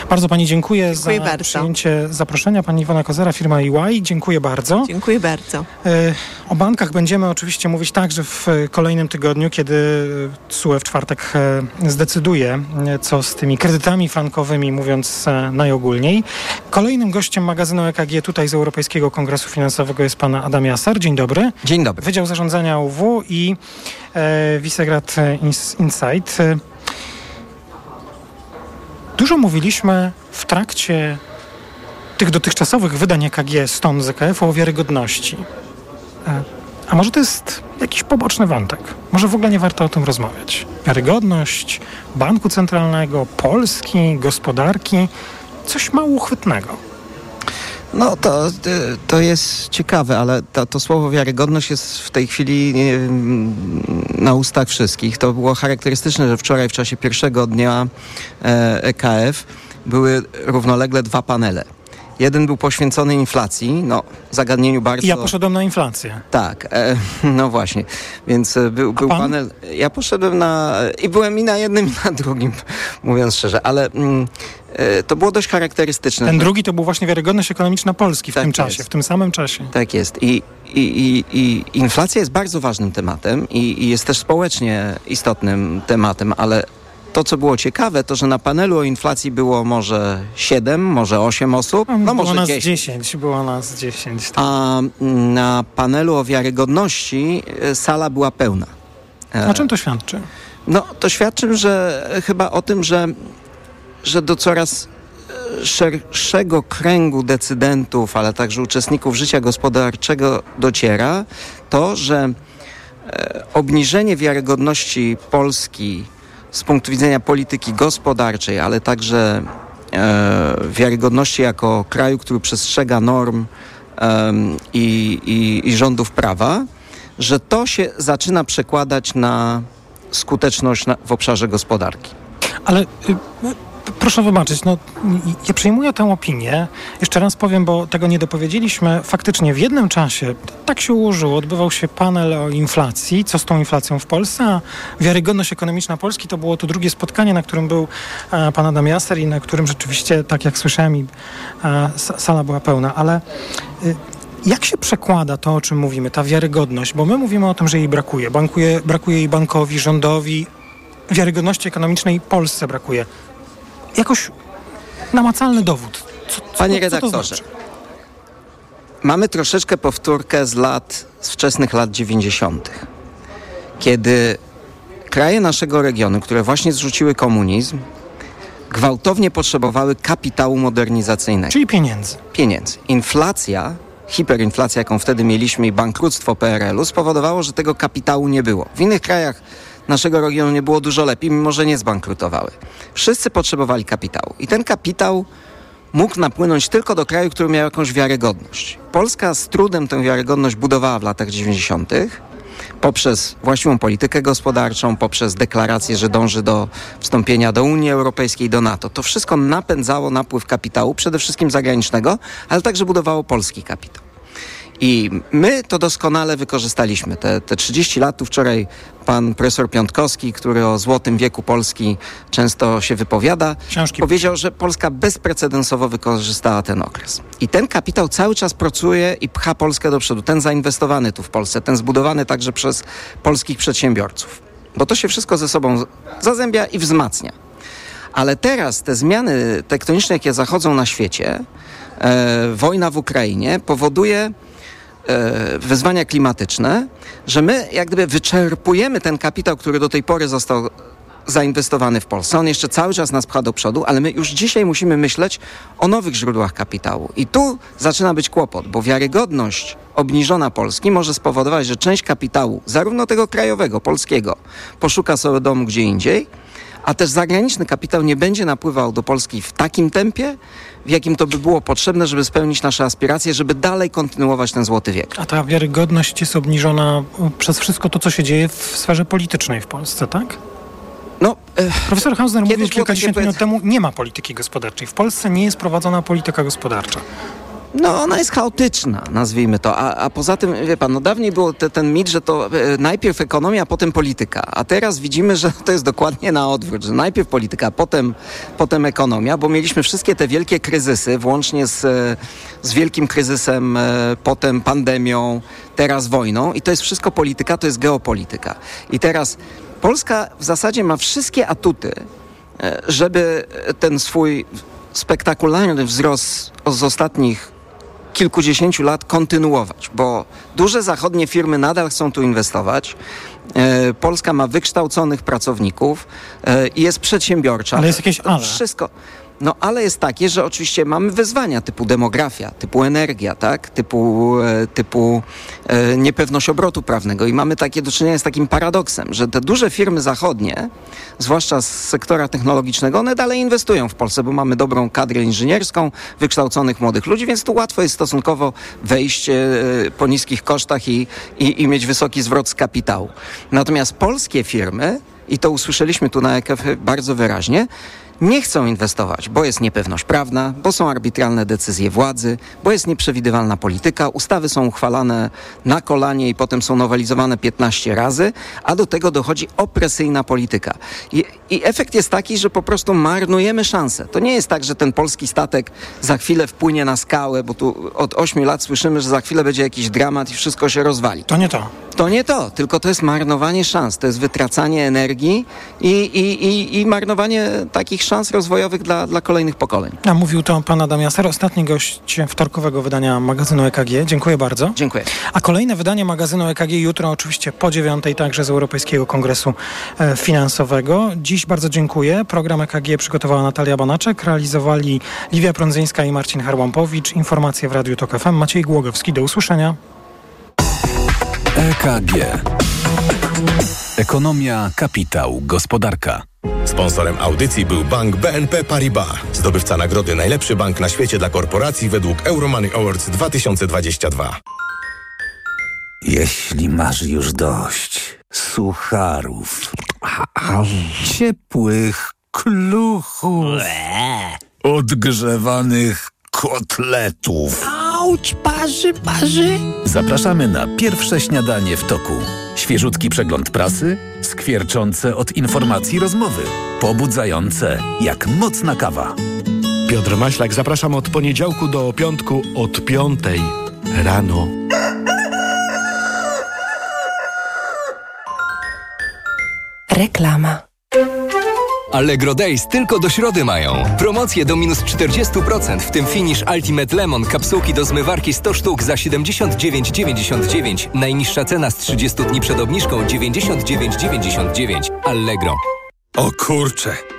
Bardzo Pani dziękuję, Dziękuję za bardzo. przyjęcie zaproszenia. Pani Iwona Kozera, firma EY. Dziękuję bardzo. Dziękuję bardzo. E, O bankach będziemy oczywiście mówić także w e, kolejnym tygodniu, kiedy TSUE w czwartek e, zdecyduje, e, co z tymi kredytami frankowymi, mówiąc e, najogólniej. Kolejnym gościem magazynu EKG tutaj z Europejskiego Kongresu Finansowego jest pan Adam Jasar. Dzień dobry. Dzień dobry. Wydział Zarządzania UW i e, Visegrad Ins- Insight. Dużo mówiliśmy w trakcie tych dotychczasowych wydań EKG stąd z EKF o wiarygodności. A może to jest jakiś poboczny wątek? Może w ogóle nie warto o tym rozmawiać? Wiarygodność banku centralnego, Polski, gospodarki, coś mało uchwytnego. No to, y, to jest ciekawe, ale to, to słowo wiarygodność jest w tej chwili y, na ustach wszystkich. To było charakterystyczne, że wczoraj w czasie pierwszego dnia e, EKF były równolegle dwa panele. Jeden był poświęcony inflacji, no zagadnieniu bardzo... Ja poszedłem na inflację. Tak, e, no właśnie. Więc e, był, był panel. Ja poszedłem na. I byłem i na jednym, i na drugim, mówiąc szczerze, ale mm, e, to było dość charakterystyczne. Ten drugi to był właśnie wiarygodność ekonomiczna Polski w tym czasie, jest. w tym samym czasie. Tak jest. I, i, i, I inflacja jest bardzo ważnym tematem i, i jest też społecznie istotnym tematem, ale to, co było ciekawe, to, że na panelu o inflacji było może 7, może 8 osób, no było może nas 10. 10, było nas 10. tak. A na panelu o wiarygodności e, sala była pełna. E, O czym to świadczy? No, to świadczy że chyba o tym, że, że do coraz e, szerszego kręgu decydentów, ale także uczestników życia gospodarczego dociera to, że e, obniżenie wiarygodności Polski z punktu widzenia polityki gospodarczej, ale także e, wiarygodności jako kraju, który przestrzega norm em, i, i, i rządów prawa, że to się zaczyna przekładać na skuteczność na, w obszarze gospodarki. Ale y, proszę wybaczyć, no, ja przyjmuję tę opinię. Jeszcze raz powiem, bo tego nie dopowiedzieliśmy. Faktycznie w jednym czasie, tak się ułożyło, odbywał się panel o inflacji, co z tą inflacją w Polsce, a wiarygodność ekonomiczna Polski to było to drugie spotkanie, na którym był e, pan Adam Jaser i na którym rzeczywiście, tak jak słyszałem, i, e, sala była pełna. Ale y, Jak się przekłada to, o czym mówimy, ta wiarygodność? Bo my mówimy o tym, że jej brakuje. Bankuje, brakuje jej bankowi, rządowi, wiarygodności ekonomicznej Polsce brakuje. Jakoś namacalny dowód. Co, co, Panie co redaktorze, znaczy? mamy troszeczkę powtórkę z lat, z wczesnych lat 90., kiedy kraje naszego regionu, które właśnie zrzuciły komunizm, gwałtownie potrzebowały kapitału modernizacyjnego. Czyli pieniędzy. Pieniędzy. Inflacja, hiperinflacja, jaką wtedy mieliśmy i bankructwo PRL-u spowodowało, że tego kapitału nie było. W innych krajach naszego regionu nie było dużo lepiej, mimo że nie zbankrutowały. Wszyscy potrzebowali kapitału. I ten kapitał mógł napłynąć tylko do kraju, który miał jakąś wiarygodność. Polska z trudem tę wiarygodność budowała w latach 90. poprzez właściwą politykę gospodarczą, poprzez deklarację, że dąży do wstąpienia do Unii Europejskiej, do NATO. To wszystko napędzało napływ kapitału, przede wszystkim zagranicznego, ale także budowało polski kapitał. I my to doskonale wykorzystaliśmy. Te, te 30 lat, tu wczoraj pan profesor Piątkowski, który o złotym wieku Polski często się wypowiada, Książki powiedział, że Polska bezprecedensowo wykorzystała ten okres. I ten kapitał cały czas pracuje i pcha Polskę do przodu. Ten zainwestowany tu w Polsce, ten zbudowany także przez polskich przedsiębiorców. Bo to się wszystko ze sobą zazębia i wzmacnia. Ale teraz te zmiany tektoniczne, jakie zachodzą na świecie, e, wojna w Ukrainie powoduje wyzwania klimatyczne, że my jak gdyby wyczerpujemy ten kapitał, który do tej pory został zainwestowany w Polsce. On jeszcze cały czas nas pcha do przodu, ale my już dzisiaj musimy myśleć o nowych źródłach kapitału. I tu zaczyna być kłopot, bo wiarygodność obniżona Polski może spowodować, że część kapitału, zarówno tego krajowego, polskiego, poszuka sobie domu gdzie indziej, a też zagraniczny kapitał nie będzie napływał do Polski w takim tempie, w jakim to by było potrzebne, żeby spełnić nasze aspiracje, żeby dalej kontynuować ten złoty wiek. A ta wiarygodność jest obniżona przez wszystko to, co się dzieje w sferze politycznej w Polsce, tak? No, Profesor Hausner mówił kilkadziesiąt minut temu, nie ma polityki gospodarczej. W Polsce nie jest prowadzona polityka gospodarcza. No, ona jest chaotyczna, nazwijmy to. A, a poza tym, wie pan, no dawniej był te, ten mit, że to e, najpierw ekonomia, potem polityka. A teraz widzimy, że to jest dokładnie na odwrót, że najpierw polityka, potem, potem ekonomia, bo mieliśmy wszystkie te wielkie kryzysy, włącznie z, e, z wielkim kryzysem, e, potem pandemią, teraz wojną. I to jest wszystko polityka, to jest geopolityka. I teraz Polska w zasadzie ma wszystkie atuty, żeby ten swój spektakularny wzrost z ostatnich kilkudziesięciu lat kontynuować, bo duże zachodnie firmy nadal chcą tu inwestować. E, Polska ma wykształconych pracowników e, i jest przedsiębiorcza. Ale jest jakieś ale. Wszystko. No ale jest takie, że oczywiście mamy wyzwania typu demografia, typu energia, tak? typu, e, typu e, niepewność obrotu prawnego i mamy takie do czynienia z takim paradoksem, że te duże firmy zachodnie, zwłaszcza z sektora technologicznego, one dalej inwestują w Polsce, bo mamy dobrą kadrę inżynierską, wykształconych młodych ludzi, więc tu łatwo jest stosunkowo wejść e, po niskich kosztach i, i, i mieć wysoki zwrot z kapitału. Natomiast polskie firmy, i to usłyszeliśmy tu na EKF bardzo wyraźnie, nie chcą inwestować, bo jest niepewność prawna, bo są arbitralne decyzje władzy, bo jest nieprzewidywalna polityka, ustawy są uchwalane na kolanie i potem są nowelizowane 15 razy, a do tego dochodzi opresyjna polityka. I, I efekt jest taki, że po prostu marnujemy szansę. To nie jest tak, że ten polski statek za chwilę wpłynie na skałę, bo tu od 8 lat słyszymy, że za chwilę będzie jakiś dramat i wszystko się rozwali. To nie to. To nie to, tylko to jest marnowanie szans, to jest wytracanie energii i, i, i, i marnowanie takich szans rozwojowych dla, dla kolejnych pokoleń. A mówił to pan Adam Jaser, ostatni gość wtorkowego wydania magazynu EKG. Dziękuję bardzo. Dziękuję. A kolejne wydanie magazynu EKG jutro oczywiście po dziewiątej, także z Europejskiego Kongresu e, Finansowego. Dziś bardzo dziękuję. Program EKG przygotowała Natalia Banaczek, realizowali Liwia Prądzyńska i Marcin Harłampowicz. Informacje w Radiu Tok FM. Maciej Głogowski. Do usłyszenia. EKG. Ekonomia, kapitał, gospodarka. Sponsorem audycji był bank BNP Paribas, zdobywca nagrody Najlepszy bank na świecie dla korporacji według Euromoney Awards 2022. Jeśli masz już dość sucharów, ciepłych kluchów, odgrzewanych kotletów. Auć, parzy, parzy. Zapraszamy na pierwsze śniadanie w toku. Świeżutki przegląd prasy, skwierczące od informacji rozmowy, pobudzające jak mocna kawa. Piotr Maślak, zapraszam od poniedziałku do piątku od piątej. rano. Reklama. Allegro Days tylko do środy mają. Promocje do minus 40%, w tym Finish Ultimate Lemon, kapsułki do zmywarki 100 sztuk za 79,99. Najniższa cena z 30 dni przed obniżką 99,99. Allegro. O kurcze!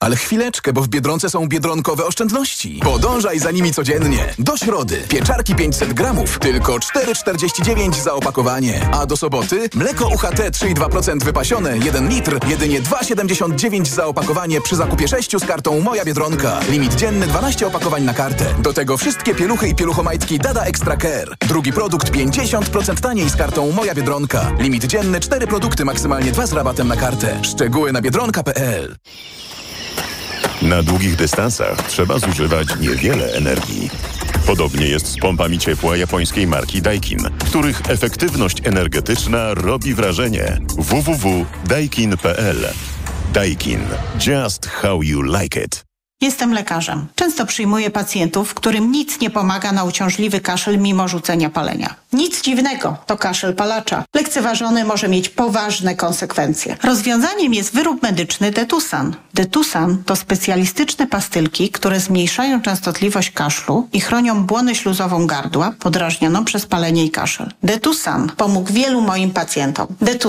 Ale chwileczkę, bo w Biedronce są biedronkowe oszczędności. Podążaj za nimi codziennie. Do środy. Pieczarki 500 gramów, tylko 4,49 za opakowanie. A do soboty mleko UHT 3,2% wypasione, 1 litr, jedynie 2,79 za opakowanie przy zakupie 6 z kartą Moja Biedronka. Limit dzienny 12 opakowań na kartę. Do tego wszystkie pieluchy i pieluchomajtki Dada Extra Care. Drugi produkt 50% taniej z kartą Moja Biedronka. Limit dzienny 4 produkty, maksymalnie 2 z rabatem na kartę. Szczegóły na biedronka.pl Na długich dystansach trzeba zużywać niewiele energii. Podobnie jest z pompami ciepła japońskiej marki Daikin, których efektywność energetyczna robi wrażenie. www.daikin.pl Daikin. Just how you like it. Jestem lekarzem. Często przyjmuję pacjentów, którym nic nie pomaga na uciążliwy kaszel mimo rzucenia palenia. Nic dziwnego, to kaszel palacza. Lekceważony może mieć poważne konsekwencje. Rozwiązaniem jest wyrób medyczny Detusan. Detusan to specjalistyczne pastylki, które zmniejszają częstotliwość kaszlu i chronią błonę śluzową gardła podrażnioną przez palenie i kaszel. Detusan pomógł wielu moim pacjentom. Detusan